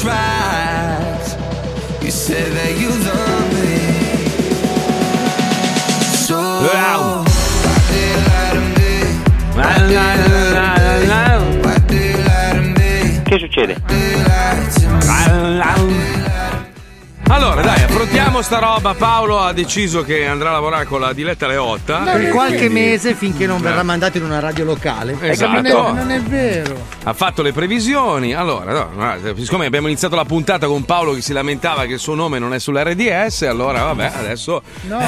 tracks. You said that you love me. So Wow. why do you lie to me? Why do you lie to me? Che succede? Allora, dai, affrontiamo sta roba. Paolo ha deciso che andrà a lavorare con la Diletta Leotta. Per qualche quindi- mese finché non verrà Eh. mandato in una radio locale. Esatto. Non è, non è vero. Ha fatto le previsioni. Allora, no, guarda, siccome abbiamo iniziato la puntata con Paolo che si lamentava che il suo nome non è sull'RDS, allora vabbè, adesso. No,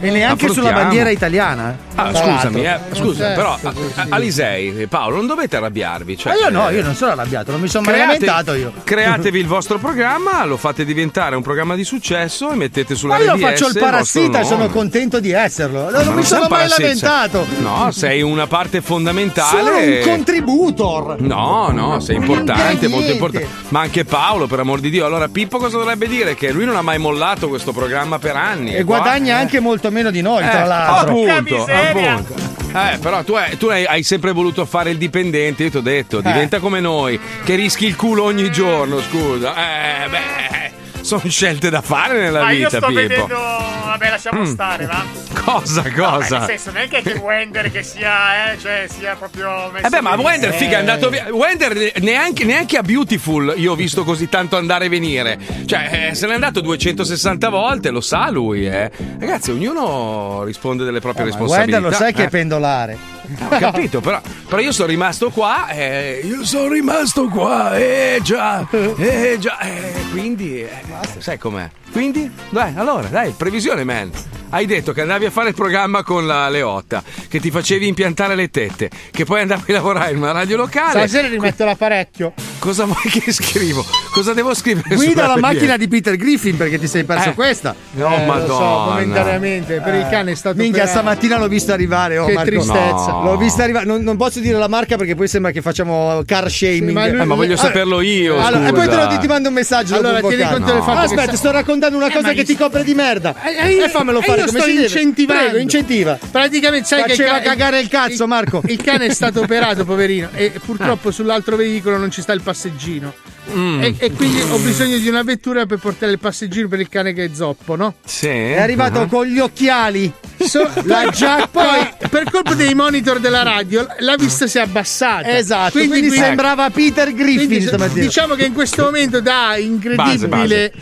e neanche sulla bandiera italiana. eh. Ah, Tra scusami, eh, scusa, però sì, Alisei Paolo non dovete arrabbiarvi. Cioè, Ma io no, eh, io non sono arrabbiato, non mi sono mai create- lamentato io. Createvi il vostro programma, lo fate diventare un programma di successo e mettete sulla Ma io faccio il parassita e sono contento di esserlo. Ma Non, mi sono mai parassita. lamentato. No, sei una parte fondamentale. Sono un contributor. No, no, sei importante, Niente. molto importante. Ma anche Paolo, per amor di Dio. Allora, Pippo cosa dovrebbe dire? Che lui non ha mai mollato questo programma per anni. E Qua- guadagna anche molto meno di noi, Eh, tra l'altro. Appunto, appunto. Eh, però tu, hai, tu hai- hai sempre voluto fare il dipendente, io ti ho detto, diventa come noi, che rischi il culo ogni giorno, scusa. Eh, beh, sono scelte da fare nella Ma io vita, sto Pippo. vedendo. Vabbè, lasciamo Mm. stare, va. (laughs) Cosa, No, cosa? eh, nel senso, non è che che Wender che sia, eh, cioè, sia proprio. messo Eh beh, ma. Wender, figa, è andato via. Wender neanche, neanche a Beautiful io ho visto così tanto andare e venire. Cioè, eh, se n'è andato 260 volte, lo sa lui, eh. Ragazzi, ognuno risponde delle proprie Ma responsabilità. Wender lo sai che eh. è pendolare. Ho capito, però, però io sono rimasto qua. eh, io sono rimasto qua. Eh già, eh già. eh, quindi, eh, sai com'è? Quindi, dai, allora, dai, previsione, man. Hai detto che andavi a fare il programma con la Leotta, che ti facevi impiantare le tette, che poi andavi a lavorare in una radio locale. Stasera rimetto l'apparecchio. Cosa vuoi che scrivo? Cosa devo scrivere? Guida la macchina di Peter Griffin perché ti sei perso Eh. questa. No, Eh, lo so, madonna. momentaneamente. Per il cane è stato Minchia, operato. stamattina l'ho visto arrivare. Oh, Che Marco. tristezza. No. L'ho vista arrivare. Non, non posso dire la marca perché poi sembra che facciamo car shaming. ma lui- Eh, ma voglio saperlo io. Allora, e poi te lo ti mando un messaggio. Allora, tieni conto del fatto che Aspetta, sa- sto raccontando una Eh, cosa che ti copre di merda. Eh, E fammelo eh, fare io come sto si deve. incentivando. Prego, incentiva. Praticamente sai Faceva che il ca- cagare il cazzo, Marco. Il cane è stato operato, poverino, e purtroppo sull'altro veicolo non ci sta il passeggino. Mm. E, e quindi ho bisogno di una vettura per portare il passeggino per il cane che è zoppo, no? Sì. È arrivato uh-huh. con gli occhiali. So- (laughs) La giacca. (laughs) Poi, per colpa dei monitor della radio, la vista si è abbassata. Esatto, quindi, qui- sembrava Peter Griffin quindi, diciamo che in questo momento da incredibile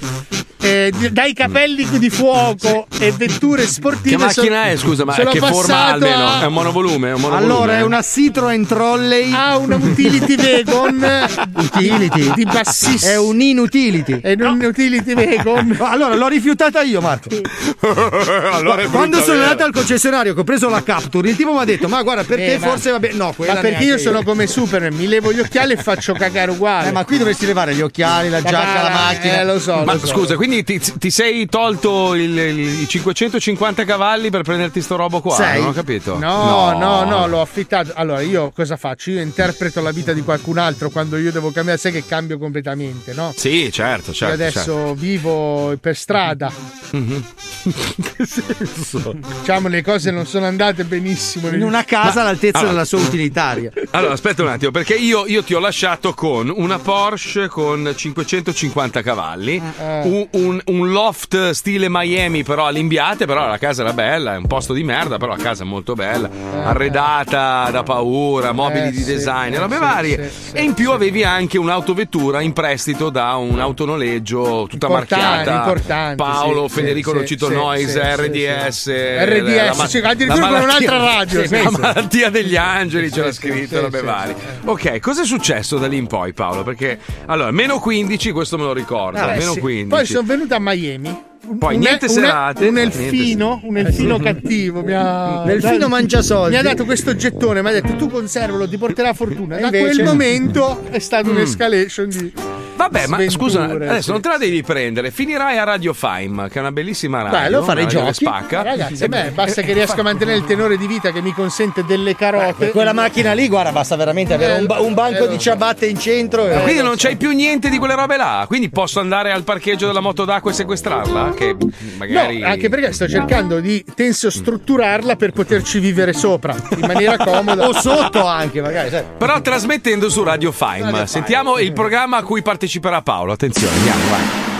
eh, dai capelli di fuoco e vetture sportive Che macchina sono- è, scusa, ma che forma almeno? a- È un monovolume? È un monovolume? Allora, è una Citroen Trolley. ha una utility wagon (laughs) Utility. di bassissimo È un inutility. è un utility wagon (laughs) Allora, l'ho rifiutata io, Marco. (laughs) allora è Quando sono andato al concessionario che ho preso la Capture, il tipo mi ha detto: Ma guarda, per Eh, forse va bene. No, quella ma perché io sono come Superman mi levo gli occhiali e faccio cagare uguale Eh, ma qui dovresti levare gli occhiali, la giacca, la macchina. eh lo so Ma lo so. scusa, quindi ti, ti sei tolto il- il- i 550 cavalli per prenderti sto robo qua? Sei? Non ho capito. No, no, no, l'ho affittato. Allora, io cosa faccio? Io interpreto la vita di qualcun altro quando io devo cambiare, sai che cambio completamente, no? Sì, certo, Io certo. adesso certo. vivo per strada. Mhm. (laughs) che senso? Diciamo, le cose non sono andate benissimo. In una casa all'altezza allora- della sua utilitaria. Allora, aspetta un attimo, perché io, io ti ho lasciato con una Porsche con 550 cavalli, Eh. un, un- un loft stile Miami, però all'imbiate, però la casa era bella, è un posto di merda, però la casa è molto bella, arredata da paura, mobili Eh, di sì, design, eh, robe sì, varie. sì, e in più avevi anche un'autovettura in prestito da un autonoleggio tutta Importante, marchiata. importante, Paolo, Federico Locito Noise, RDS. RDS, la la addirittura con un'altra radio, la malattia degli angeli c'era scritto, robe varie. Ok, cosa è successo da lì in poi, Paolo? Perché allora, meno 15, questo me lo ricordo. Meno sì. 15. Poi sono venuto a Miami. Poi Un- niente un- serate. Un niente elfino, un elfino cattivo mi ha. (laughs) L'elfino mangia soldi. Mi ha dato questo gettone, mi ha detto tu conservalo, ti porterà fortuna. E Da invece- quel momento è stata Mm. un'escalation di. Vabbè, ma scusa, adesso sì. non te la devi prendere. Finirai a Radio Fime, che è una bellissima radio. Bello fare i una radio giochi. Spacca. Ragazzi, a me (laughs) basta che riesca a mantenere il tenore di vita che mi consente delle carote. Quella macchina lì, guarda, basta veramente avere un, ba- un banco Eh, di lo so. ciabatte in centro. E- quindi non c'hai più niente di quelle robe là. Quindi posso andare al parcheggio della moto d'acqua e sequestrarla? Che magari. No, anche perché sto cercando di tensostrutturarla per poterci vivere sopra in maniera comoda. (laughs) O sotto anche, magari. sai. Però trasmettendo su Radio Fime. Sentiamo il programma a cui parteciperà Paolo. Attenzione, andiamo, vai.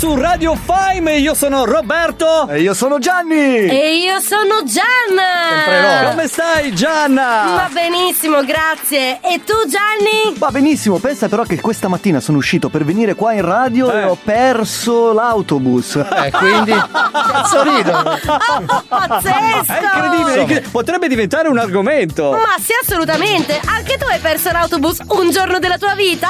Su Radio Fime, io sono Roberto. E io sono Gianni. E io sono Gianna! Come stai Gianna? Va benissimo, grazie. E tu Gianni? Va benissimo, pensa però che questa mattina sono uscito per venire qua in radio e ho perso l'autobus. (laughs) Eh, quindi. Cazzo rido. Pazzesco! È incredibile, incre- potrebbe diventare un argomento. Ma sì, assolutamente. Anche tu hai perso l'autobus un giorno della tua vita?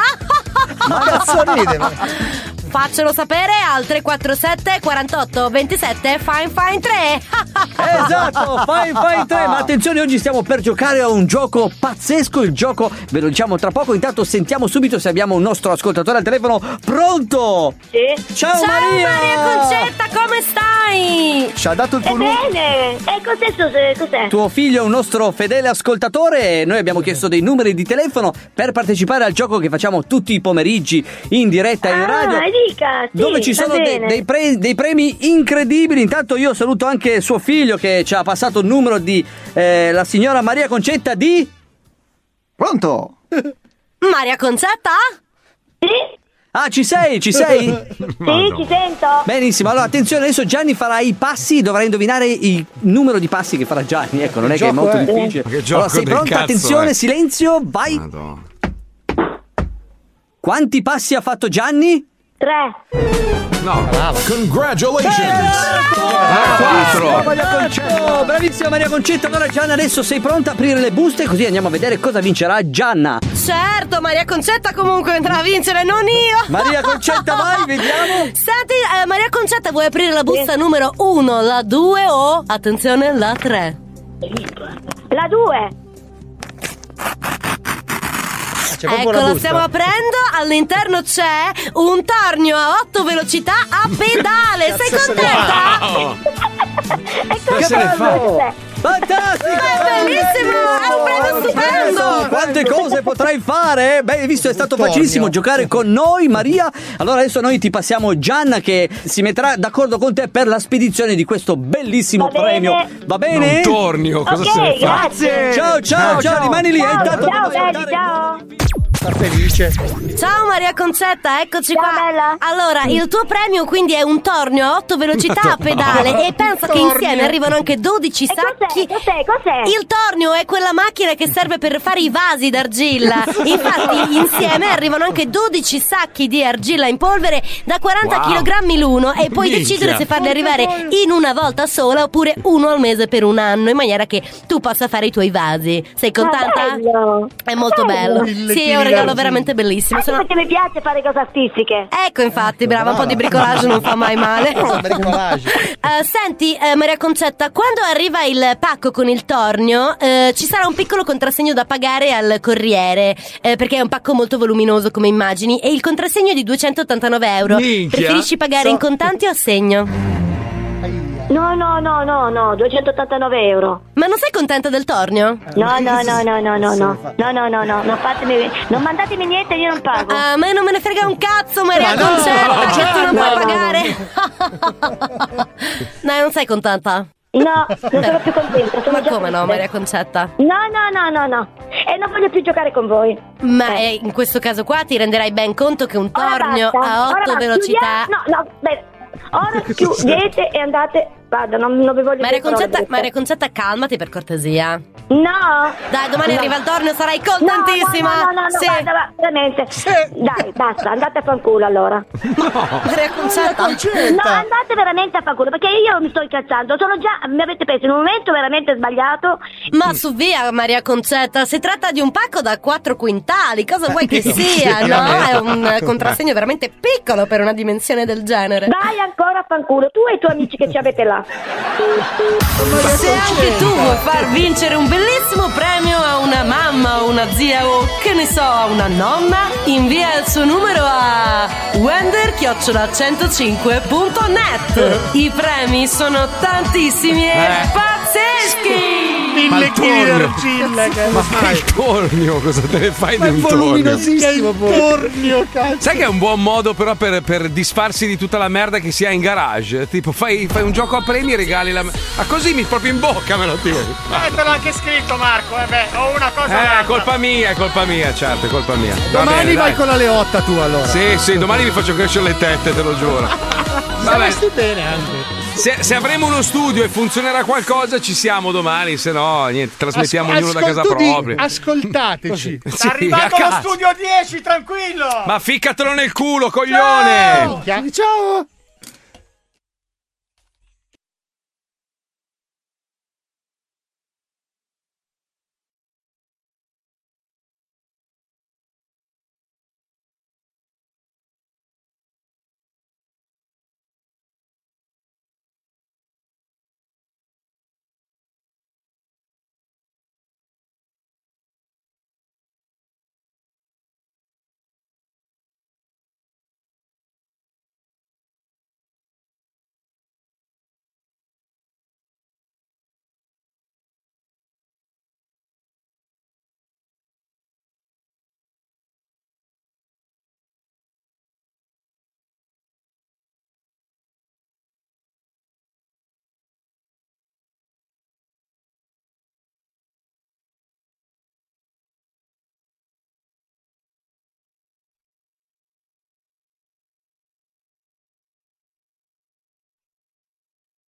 Ma cazzo ride? ma- (laughs) Faccelo sapere al 347 48 27 Fine Fine 3. (laughs) Esatto, fai fai tre, ma attenzione, oggi stiamo per giocare a un gioco pazzesco, il gioco ve lo diciamo tra poco, intanto sentiamo subito se abbiamo un nostro ascoltatore al telefono. Pronto? Sì. Ciao, Ciao Maria! Maria Concetta, come stai? Ci ha dato il tuo numero? Bene, e cos'è, cos'è, cos'è? Tuo figlio è un nostro fedele ascoltatore e noi abbiamo chiesto dei numeri di telefono per partecipare al gioco che facciamo tutti i pomeriggi in diretta in radio. Ah, dica, sì, dove ci sono de- dei, pre- dei premi incredibili. Intanto io saluto anche suo figlio che ci ha passato il numero di eh, la signora Maria Concetta di... Pronto? (laughs) Maria Concetta? Sì? Ah, ci sei, ci sei? (laughs) Sì, ci sento. Benissimo, allora attenzione, adesso Gianni farà i passi, dovrai indovinare il numero di passi che farà Gianni, ecco, non è che è molto è? difficile. Che gioco allora, sei pronta? cazzo attenzione, è? silenzio, vai. Quanti passi ha fatto Gianni? Tre. No. Congratulations! Bravissima Maria Concetta. Bravissima Maria Concetta. Allora Gianna, adesso sei pronta a aprire le buste così andiamo a vedere cosa vincerà Gianna. Certo, Maria Concetta comunque andrà a vincere, non io. Maria Concetta, vai, vediamo. Senti, eh, Maria Concetta, vuoi aprire la busta numero 1, la 2 o, attenzione, la 3? La due. C'è proprio Ecco, la busta. stiamo aprendo. All'interno c'è un tornio a 8 velocità a pedale. Sei contenta? Wow. Ecco se ne fa? Fantastico! È bellissimo! È un premio stupendo! Quante cose potrai fare? Beh, visto è stato Tornio. facilissimo giocare con noi, Maria. Allora adesso noi ti passiamo Gianna che si metterà d'accordo con te per la spedizione di questo bellissimo Va bene. premio. Va bene? Un tornio, cosa Ok, se ne fa? grazie. Ciao, ciao, ciao, rimani lì. Ciao, ciao, ciao. Sta felice. Ciao Maria Concetta, eccoci Ciao, qua. bella. Allora, il tuo premio quindi è un tornio a 8 velocità a (laughs) pedale e pensa che insieme arrivano anche 12 E sacchi. cos'è? Cos'è? Cos'è? Il tornio è quella macchina che serve per fare i vasi d'argilla. (laughs) Infatti, insieme arrivano anche 12 sacchi di argilla in polvere da 40 Wow. kg l'uno e puoi Minchia. decidere se farli arrivare in una volta sola oppure uno al mese per un anno, in maniera che tu possa fare i tuoi vasi. Sei contenta? bello. È molto bello. Mille Sì, è un chili regalo veramente bellissimo. Sono- perché mi piace fare cose artistiche. Ecco, infatti, brava, un po' di bricolage non fa mai male. (laughs) (laughs) Eh, senti, eh, Maria Concetta, quando arriva il pacco con il tornio, eh, ci sarà un piccolo contrassegno da pagare al corriere, eh, perché è un pacco molto voluminoso come immagini, e il contrassegno è di 289 euro. Minchia. Preferisci pagare in contanti o a segno? No, no, no, no, no, 289 euro. Ma non sei contenta del tornio? No, no, no, no, no, no, no, no, no, no, no, non fatemi, non mandatemi niente, io non pago. A me non me ne frega un cazzo, Maria Ma no, Concetta, che tu non no, puoi no, pagare. (laughs) Dai, non sei contenta? No, non sono più contenta, sono Ma come no. Maria Concetta? No, no, no, no, no. E non voglio più giocare con voi. Ma eh, in questo caso qua ti renderai ben conto che un tornio a ora 8 basta, velocità. chiudiamo- No, no, bene. Ora (laughs) chiudete e andate. Vado, non, non vi voglio Maria Concetta. Maria Concetta, calmati per cortesia. No! Dai, domani No. arriva il tornio, sarai No, contentissima. No, no, no, no, Sì. guarda, va, veramente. Dai, basta, andate a fanculo allora. Maria Concetta. No, andate veramente a fanculo, perché io mi sto incazzando. Sono già, mi avete preso in un momento veramente sbagliato. Ma su via, Maria Concetta, si tratta di un pacco da 4 quintali. Cosa vuoi che sia? No, è un contrassegno veramente piccolo per una dimensione del genere. Vai ancora a fanculo, tu e i tuoi amici che ci avete là. Se anche tu vuoi far vincere un bellissimo premio a una mamma o una zia o che ne so, a una nonna, invia il suo numero a wender-105.net. I premi sono tantissimi e Eh. pazzeschi! Ma il tornio. d'argilla, che Ma il tornio, cosa te ne fai di un tornio? voluminosissimo poi. Tornio, cazzo. Sai che è un buon modo però per, per disfarsi di tutta la merda che si ha in garage? Tipo, fai, fai un gioco a premi e regali la... Ah, così mi proprio in bocca me lo tiri. Eh, te l'ho anche scritto, Marco. Eh beh, ho una cosa. Eh, è colpa mia, è colpa mia, certo, è colpa mia. Va Domani bene, vai dai. con la leotta tu allora. Sì, sì, domani vi faccio crescere le tette, te lo giuro. (laughs) Vabbè, Saresti bene anche. Se, se avremo uno studio e funzionerà qualcosa, ci siamo domani, se no, niente, trasmettiamo As- ognuno da casa propria. Ascoltateci. Sì, Sta arrivando lo cazzo. studio 10, tranquillo. Ma ficcatelo nel culo, coglione! Ciao. Ciao.